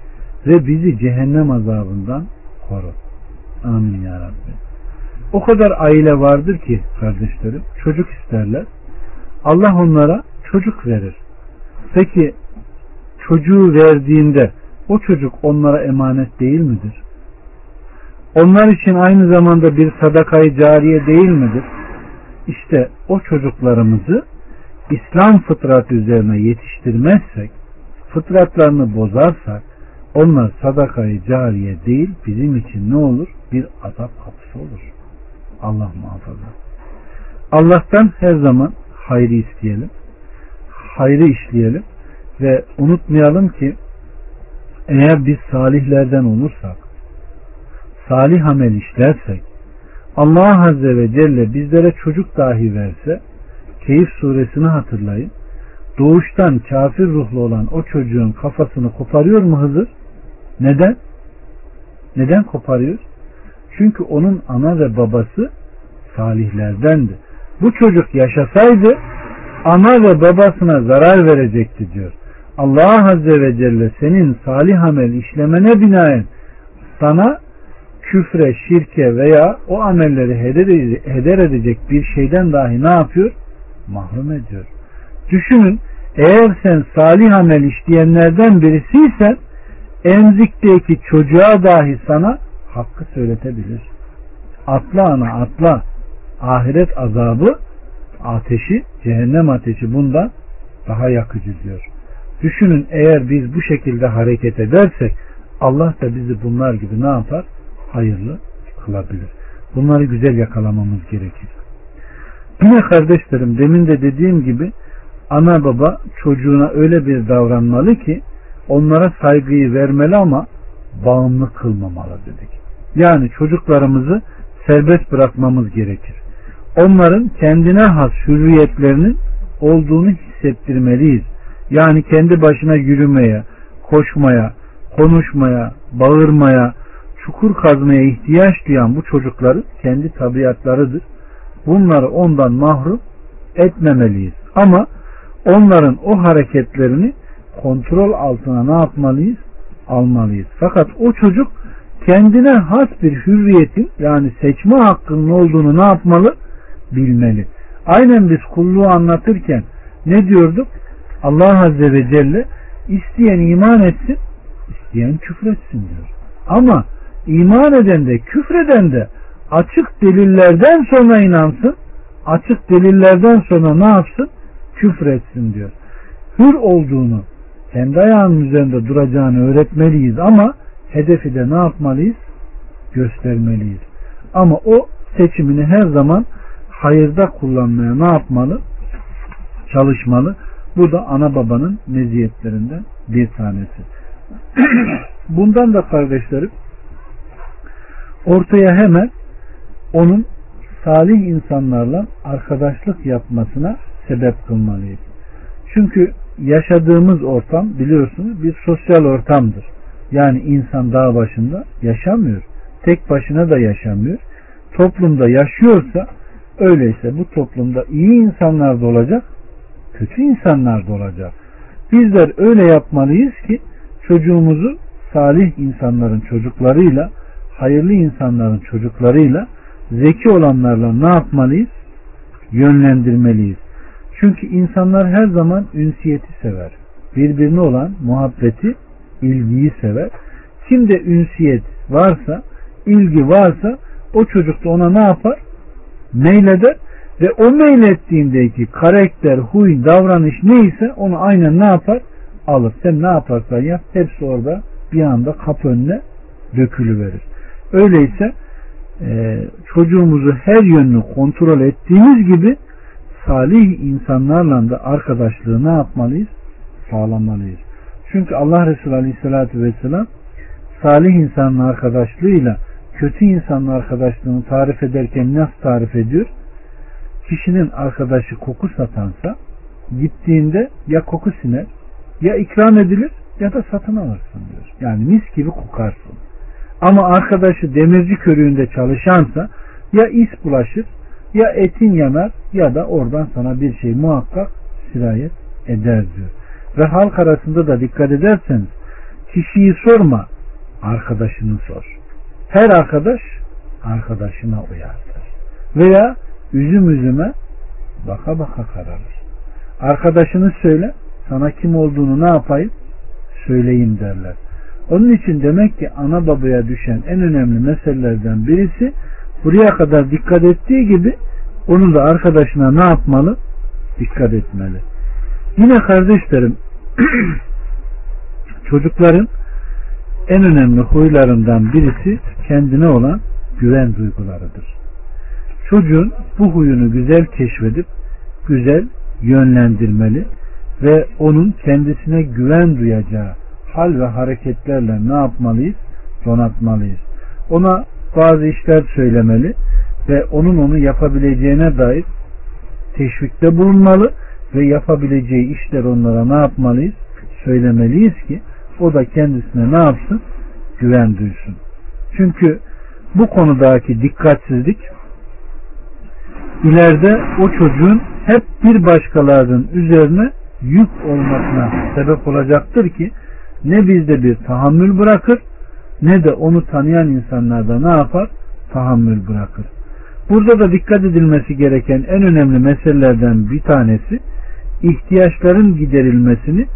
Speaker 1: ve bizi cehennem azabından koru. Amin ya Rabbi. O kadar aile vardır ki kardeşlerim çocuk isterler. Allah onlara çocuk verir. Peki çocuğu verdiğinde o çocuk onlara emanet değil midir? Onlar için aynı zamanda bir sadakayı cariye değil midir? İşte o çocuklarımızı İslam fıtratı üzerine yetiştirmezsek, fıtratlarını bozarsak, onlar sadakayı cariye değil bizim için ne olur? Bir azap kapısı olur. Allah muhafaza. Allah'tan her zaman hayrı isteyelim. Hayrı işleyelim ve unutmayalım ki eğer biz salihlerden olursak salih amel işlersek Allah Azze ve Celle bizlere çocuk dahi verse Keyif suresini hatırlayın. Doğuştan kafir ruhlu olan o çocuğun kafasını koparıyor mu Hızır? Neden? Neden koparıyor? Çünkü onun ana ve babası salihlerdendi. Bu çocuk yaşasaydı ana ve babasına zarar verecekti diyor. Allah Azze ve Celle senin salih amel işlemene binaen sana küfre, şirke veya o amelleri heder edecek bir şeyden dahi ne yapıyor? Mahrum ediyor. Düşünün eğer sen salih amel işleyenlerden birisiysen emzikteki çocuğa dahi sana hakkı söyletebilir. Atla ana atla. Ahiret azabı ateşi, cehennem ateşi bundan daha yakıcı diyor. Düşünün eğer biz bu şekilde hareket edersek Allah da bizi bunlar gibi ne yapar? Hayırlı kılabilir. Bunları güzel yakalamamız gerekir. Yine kardeşlerim demin de dediğim gibi ana baba çocuğuna öyle bir davranmalı ki onlara saygıyı vermeli ama bağımlı kılmamalı dedik. Yani çocuklarımızı serbest bırakmamız gerekir. Onların kendine has hürriyetlerinin olduğunu hissettirmeliyiz. Yani kendi başına yürümeye, koşmaya, konuşmaya, bağırmaya, çukur kazmaya ihtiyaç duyan bu çocukların kendi tabiatlarıdır. Bunları ondan mahrum etmemeliyiz. Ama onların o hareketlerini kontrol altına ne yapmalıyız? Almalıyız. Fakat o çocuk kendine has bir hürriyetin yani seçme hakkının olduğunu ne yapmalı? Bilmeli. Aynen biz kulluğu anlatırken ne diyorduk? Allah Azze ve Celle isteyen iman etsin, isteyen küfretsin diyor. Ama iman eden de küfreden de açık delillerden sonra inansın, açık delillerden sonra ne yapsın? Küfretsin diyor. Hür olduğunu, kendi ayağının üzerinde duracağını öğretmeliyiz ama hedefi de ne yapmalıyız? Göstermeliyiz. Ama o seçimini her zaman hayırda kullanmaya ne yapmalı? Çalışmalı. Bu da ana babanın meziyetlerinden bir tanesi. Bundan da kardeşlerim ortaya hemen onun salih insanlarla arkadaşlık yapmasına sebep kılmalıyız. Çünkü yaşadığımız ortam biliyorsunuz bir sosyal ortamdır. Yani insan dağ başında yaşamıyor. Tek başına da yaşamıyor. Toplumda yaşıyorsa öyleyse bu toplumda iyi insanlar da olacak, kötü insanlar da olacak. Bizler öyle yapmalıyız ki çocuğumuzu salih insanların çocuklarıyla, hayırlı insanların çocuklarıyla, zeki olanlarla ne yapmalıyız? Yönlendirmeliyiz. Çünkü insanlar her zaman ünsiyeti sever. Birbirine olan muhabbeti, ilgiyi sever. Kimde ünsiyet varsa, ilgi varsa o çocuk da ona ne yapar? Meyleder ve o meylettiğindeki karakter, huy, davranış neyse onu aynen ne yapar? Alır. Sen ne yaparsan yap hepsi orada bir anda kapı önüne dökülüverir. Öyleyse e, çocuğumuzu her yönünü kontrol ettiğimiz gibi salih insanlarla da arkadaşlığı ne yapmalıyız? Sağlamalıyız. Çünkü Allah Resulü Aleyhisselatü Vesselam salih insanın arkadaşlığıyla kötü insanın arkadaşlığını tarif ederken nasıl tarif ediyor? Kişinin arkadaşı koku satansa gittiğinde ya koku siner ya ikram edilir ya da satın alırsın diyor. Yani mis gibi kokarsın. Ama arkadaşı demirci körüğünde çalışansa ya is bulaşır ya etin yanar ya da oradan sana bir şey muhakkak sirayet eder diyor. Ve halk arasında da dikkat ederseniz kişiyi sorma arkadaşını sor. Her arkadaş arkadaşına uyardır. Veya üzüm üzüme baka baka kararır. Arkadaşını söyle sana kim olduğunu ne yapayım söyleyeyim derler. Onun için demek ki ana babaya düşen en önemli meselelerden birisi buraya kadar dikkat ettiği gibi onun da arkadaşına ne yapmalı? Dikkat etmeli. Yine kardeşlerim çocukların en önemli huylarından birisi kendine olan güven duygularıdır. Çocuğun bu huyunu güzel keşfedip güzel yönlendirmeli ve onun kendisine güven duyacağı hal ve hareketlerle ne yapmalıyız? Donatmalıyız. Ona bazı işler söylemeli ve onun onu yapabileceğine dair teşvikte bulunmalı ve yapabileceği işler onlara ne yapmalıyız? Söylemeliyiz ki o da kendisine ne yapsın? Güven duysun. Çünkü bu konudaki dikkatsizlik ileride o çocuğun hep bir başkalarının üzerine yük olmasına sebep olacaktır ki ne bizde bir tahammül bırakır ne de onu tanıyan insanlarda ne yapar? Tahammül bırakır. Burada da dikkat edilmesi gereken en önemli meselelerden bir tanesi ihtiyaçların giderilmesini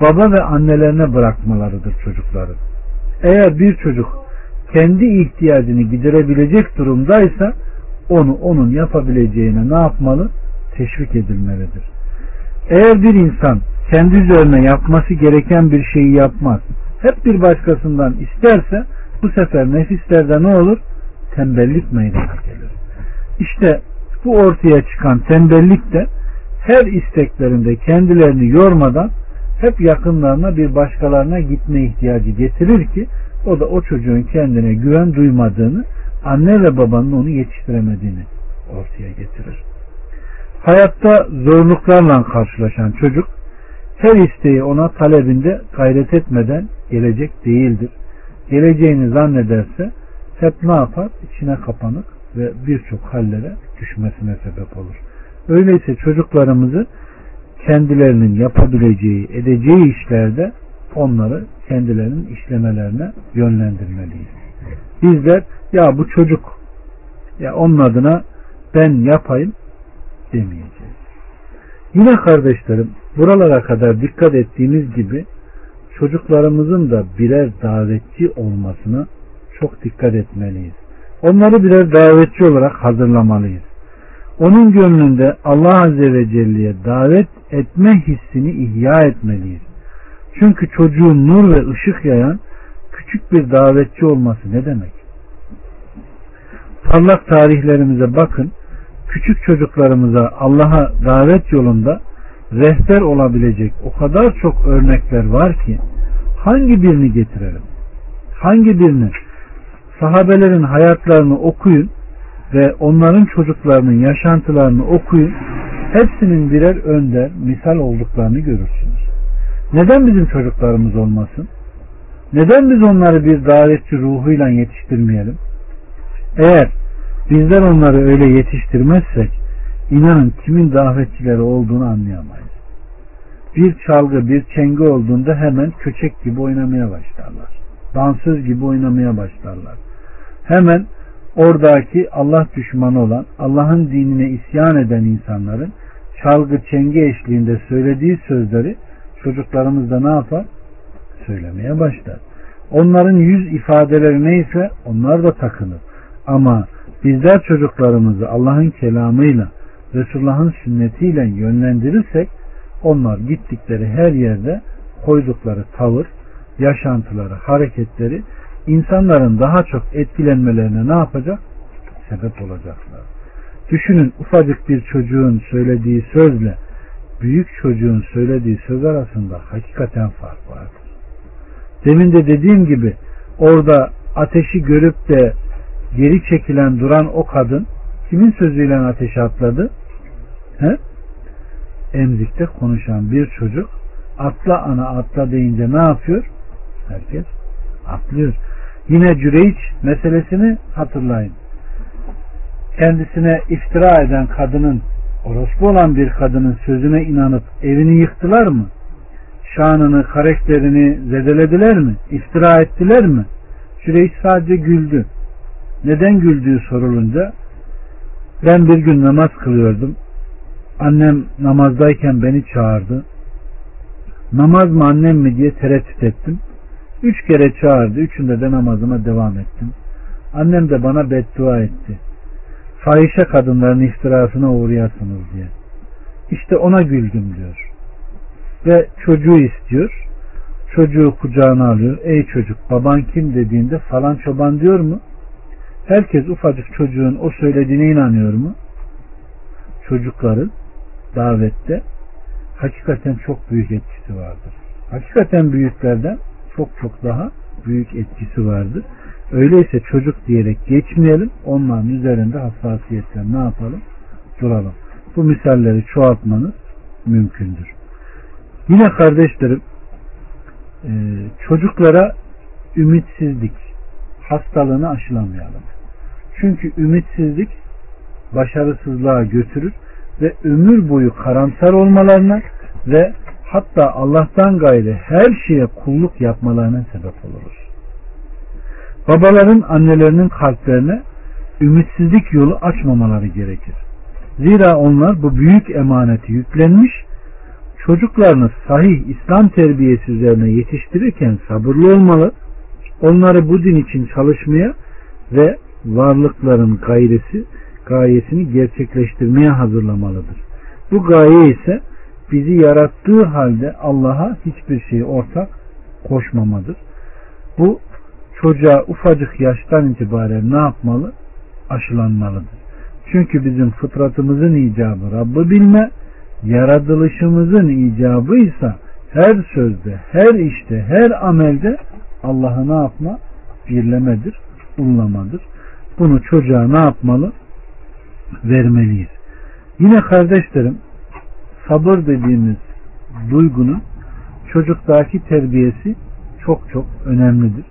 Speaker 1: baba ve annelerine bırakmalarıdır çocukların. Eğer bir çocuk kendi ihtiyacını giderebilecek durumdaysa onu onun yapabileceğine ne yapmalı? Teşvik edilmelidir. Eğer bir insan kendi üzerine yapması gereken bir şeyi yapmaz, hep bir başkasından isterse bu sefer nefislerde ne olur? Tembellik meydana gelir. İşte bu ortaya çıkan tembellik de her isteklerinde kendilerini yormadan hep yakınlarına bir başkalarına gitme ihtiyacı getirir ki o da o çocuğun kendine güven duymadığını anne ve babanın onu yetiştiremediğini ortaya getirir. Hayatta zorluklarla karşılaşan çocuk her isteği ona talebinde gayret etmeden gelecek değildir. Geleceğini zannederse hep ne yapar? İçine kapanık ve birçok hallere düşmesine sebep olur. Öyleyse çocuklarımızı kendilerinin yapabileceği, edeceği işlerde onları kendilerinin işlemelerine yönlendirmeliyiz. Bizler ya bu çocuk ya onun adına ben yapayım demeyeceğiz. Yine kardeşlerim buralara kadar dikkat ettiğimiz gibi çocuklarımızın da birer davetçi olmasına çok dikkat etmeliyiz. Onları birer davetçi olarak hazırlamalıyız. Onun gönlünde Allah Azze ve Celle'ye davet etme hissini ihya etmeliyiz. Çünkü çocuğun nur ve ışık yayan küçük bir davetçi olması ne demek? Parlak tarihlerimize bakın. Küçük çocuklarımıza Allah'a davet yolunda rehber olabilecek o kadar çok örnekler var ki hangi birini getirelim? Hangi birini? Sahabelerin hayatlarını okuyun ve onların çocuklarının yaşantılarını okuyun. Hepsinin birer önder, misal olduklarını görürsünüz. Neden bizim çocuklarımız olmasın? Neden biz onları bir davetçi ruhuyla yetiştirmeyelim? Eğer bizler onları öyle yetiştirmezsek inanın kimin davetçileri olduğunu anlayamayız. Bir çalgı, bir çenge olduğunda hemen köçek gibi oynamaya başlarlar. Dansöz gibi oynamaya başlarlar. Hemen oradaki Allah düşmanı olan, Allah'ın dinine isyan eden insanların çalgı çenge eşliğinde söylediği sözleri çocuklarımız da ne yapar? Söylemeye başlar. Onların yüz ifadeleri neyse onlar da takınır. Ama bizler çocuklarımızı Allah'ın kelamıyla, Resulullah'ın sünnetiyle yönlendirirsek onlar gittikleri her yerde koydukları tavır, yaşantıları, hareketleri insanların daha çok etkilenmelerine ne yapacak? Sebep olacaklar. Düşünün ufacık bir çocuğun söylediği sözle büyük çocuğun söylediği söz arasında hakikaten fark vardır. Demin de dediğim gibi orada ateşi görüp de geri çekilen duran o kadın kimin sözüyle ateşe atladı? He? Emzikte konuşan bir çocuk atla ana atla deyince ne yapıyor? Herkes atlıyor. Yine Cüreyç meselesini hatırlayın. Kendisine iftira eden kadının orospu olan bir kadının sözüne inanıp evini yıktılar mı? Şanını, karakterini zedelediler mi? İftira ettiler mi? Cüreyç sadece güldü. Neden güldüğü sorulunca ben bir gün namaz kılıyordum. Annem namazdayken beni çağırdı. Namaz mı annem mi diye tereddüt ettim. Üç kere çağırdı. Üçünde de namazıma devam ettim. Annem de bana beddua etti. Fahişe kadınların iftirasına uğrayasınız diye. İşte ona güldüm diyor. Ve çocuğu istiyor. Çocuğu kucağına alıyor. Ey çocuk baban kim dediğinde falan çoban diyor mu? Herkes ufacık çocuğun o söylediğine inanıyor mu? Çocukların davette hakikaten çok büyük etkisi vardır. Hakikaten büyüklerden çok çok daha büyük etkisi vardır. Öyleyse çocuk diyerek geçmeyelim. Onların üzerinde hassasiyetle ne yapalım? Duralım. Bu misalleri çoğaltmanız mümkündür. Yine kardeşlerim e, çocuklara ümitsizlik hastalığını aşılamayalım. Çünkü ümitsizlik başarısızlığa götürür ve ömür boyu karamsar olmalarına ve hatta Allah'tan gayrı her şeye kulluk yapmalarına sebep oluruz. Babaların annelerinin kalplerine ümitsizlik yolu açmamaları gerekir. Zira onlar bu büyük emaneti yüklenmiş, çocuklarını sahih İslam terbiyesi üzerine yetiştirirken sabırlı olmalı, onları bu din için çalışmaya ve varlıkların gayresi, gayesini gerçekleştirmeye hazırlamalıdır. Bu gaye ise bizi yarattığı halde Allah'a hiçbir şeyi ortak koşmamadır. Bu çocuğa ufacık yaştan itibaren ne yapmalı? Aşılanmalıdır. Çünkü bizim fıtratımızın icabı Rabb'i bilme, yaratılışımızın icabı ise her sözde, her işte, her amelde Allah'ı ne yapma? Birlemedir, ullamadır. Bunu çocuğa ne yapmalı? Vermeliyiz. Yine kardeşlerim sabır dediğimiz duygunun çocuktaki terbiyesi çok çok önemlidir.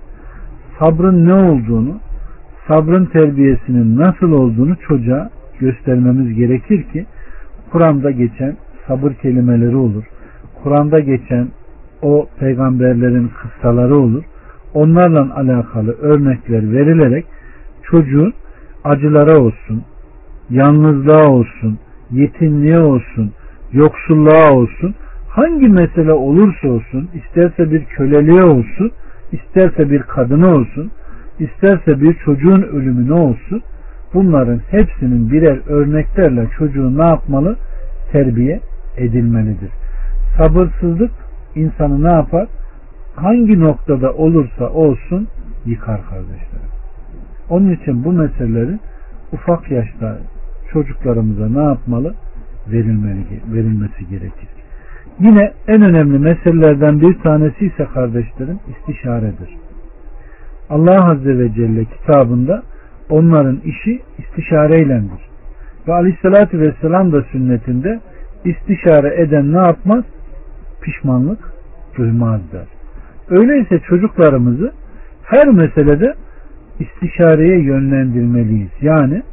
Speaker 1: Sabrın ne olduğunu, sabrın terbiyesinin nasıl olduğunu çocuğa göstermemiz gerekir ki Kur'an'da geçen sabır kelimeleri olur. Kur'an'da geçen o peygamberlerin kıssaları olur. Onlarla alakalı örnekler verilerek çocuğun acılara olsun, yalnızlığa olsun, yetimliğe olsun, yoksulluğa olsun, hangi mesele olursa olsun, isterse bir köleliğe olsun, isterse bir kadına olsun, isterse bir çocuğun ölümüne olsun, bunların hepsinin birer örneklerle çocuğu ne yapmalı? Terbiye edilmelidir. Sabırsızlık insanı ne yapar? Hangi noktada olursa olsun yıkar kardeşlerim. Onun için bu meseleleri ufak yaşta çocuklarımıza ne yapmalı? Verilmeli, verilmesi gerekir. Yine en önemli meselelerden bir tanesi ise kardeşlerim istişaredir. Allah Azze ve Celle kitabında onların işi istişareylendir. Ve Aleyhisselatü Vesselam da sünnetinde istişare eden ne yapmaz? Pişmanlık duymaz der. Öyleyse çocuklarımızı her meselede istişareye yönlendirmeliyiz. Yani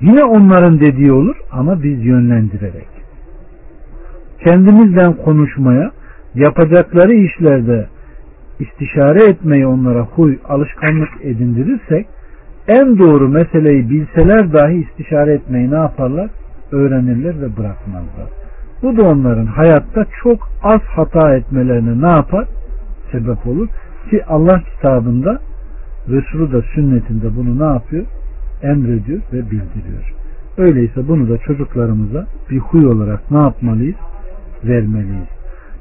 Speaker 1: yine onların dediği olur ama biz yönlendirerek. Kendimizden konuşmaya, yapacakları işlerde istişare etmeyi onlara huy, alışkanlık edindirirsek en doğru meseleyi bilseler dahi istişare etmeyi ne yaparlar? Öğrenirler ve bırakmazlar. Bu da onların hayatta çok az hata etmelerine ne yapar? Sebep olur. Ki Allah kitabında Resulü da sünnetinde bunu ne yapıyor? Emrediyor ve bildiriyor. Öyleyse bunu da çocuklarımıza bir huy olarak ne yapmalıyız? Vermeliyiz.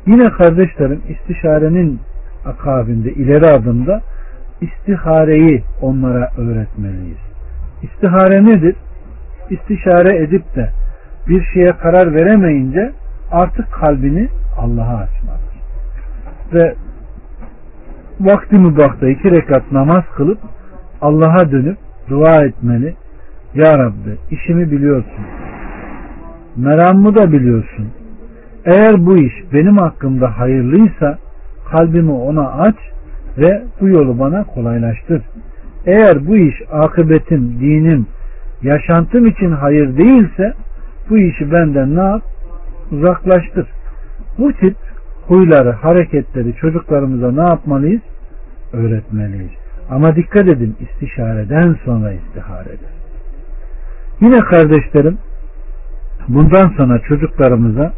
Speaker 1: Yine kardeşlerim istişarenin akabinde ileri adımda istihareyi onlara öğretmeliyiz. İstihare nedir? İstişare edip de bir şeye karar veremeyince artık kalbini Allah'a açmalıdır. Ve vakti mübahta iki rekat namaz kılıp Allah'a dönüp dua etmeli. Ya Rabbi işimi biliyorsun. Meramımı da biliyorsun. Eğer bu iş benim hakkımda hayırlıysa kalbimi ona aç ve bu yolu bana kolaylaştır. Eğer bu iş akıbetim, dinim, yaşantım için hayır değilse bu işi benden ne yap? Uzaklaştır. Bu tip huyları, hareketleri çocuklarımıza ne yapmalıyız? Öğretmeliyiz. Ama dikkat edin istişareden sonra istiharedir. Yine kardeşlerim bundan sonra çocuklarımıza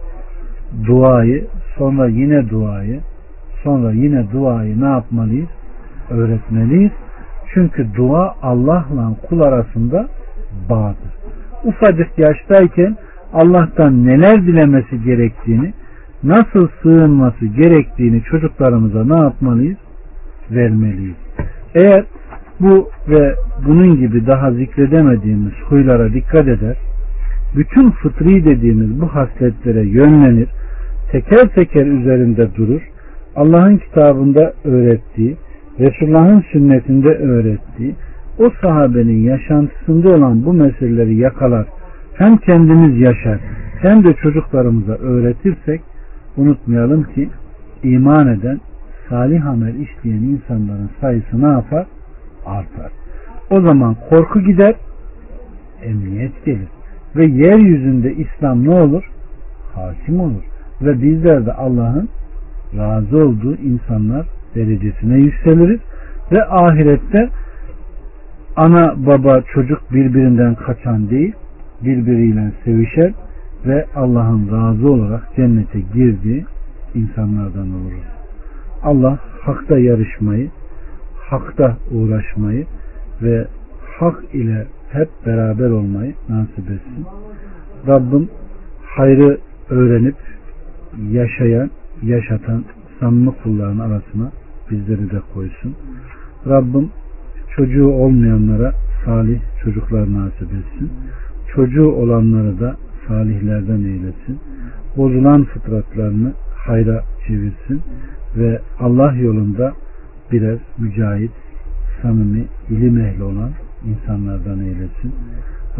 Speaker 1: duayı, sonra yine duayı, sonra yine duayı ne yapmalıyız? Öğretmeliyiz. Çünkü dua Allah'la kul arasında bağdır. Ufacık yaştayken Allah'tan neler dilemesi gerektiğini, nasıl sığınması gerektiğini çocuklarımıza ne yapmalıyız? Vermeliyiz. Eğer bu ve bunun gibi daha zikredemediğimiz huylara dikkat eder, bütün fıtri dediğimiz bu hasletlere yönlenir, teker teker üzerinde durur, Allah'ın kitabında öğrettiği, Resulullah'ın sünnetinde öğrettiği, o sahabenin yaşantısında olan bu meseleleri yakalar, hem kendimiz yaşar hem de çocuklarımıza öğretirsek unutmayalım ki iman eden, salih amel işleyen insanların sayısı ne yapar? Artar. O zaman korku gider, emniyet gelir. Ve yeryüzünde İslam ne olur? Hakim olur. Ve bizler de Allah'ın razı olduğu insanlar derecesine yükseliriz. Ve ahirette ana baba çocuk birbirinden kaçan değil, birbiriyle sevişer ve Allah'ın razı olarak cennete girdiği insanlardan oluruz. Allah hakta yarışmayı, hakta uğraşmayı ve hak ile hep beraber olmayı nasip etsin. Rabbim hayrı öğrenip yaşayan, yaşatan samimi kulların arasına bizleri de koysun. Rabbim çocuğu olmayanlara salih çocuklar nasip etsin. Çocuğu olanları da salihlerden eylesin. Bozulan fıtratlarını hayra çevirsin ve Allah yolunda birer mücahit, samimi, ilim ehli olan insanlardan eylesin.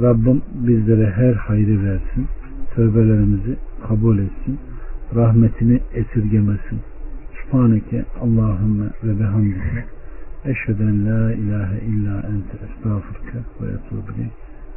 Speaker 1: Rabbim bizlere her hayrı versin. Tövbelerimizi kabul etsin. Rahmetini esirgemesin. Subhaneke Allahümme ve bihamdike eşheden la ilahe illa ente estağfurke ve etubu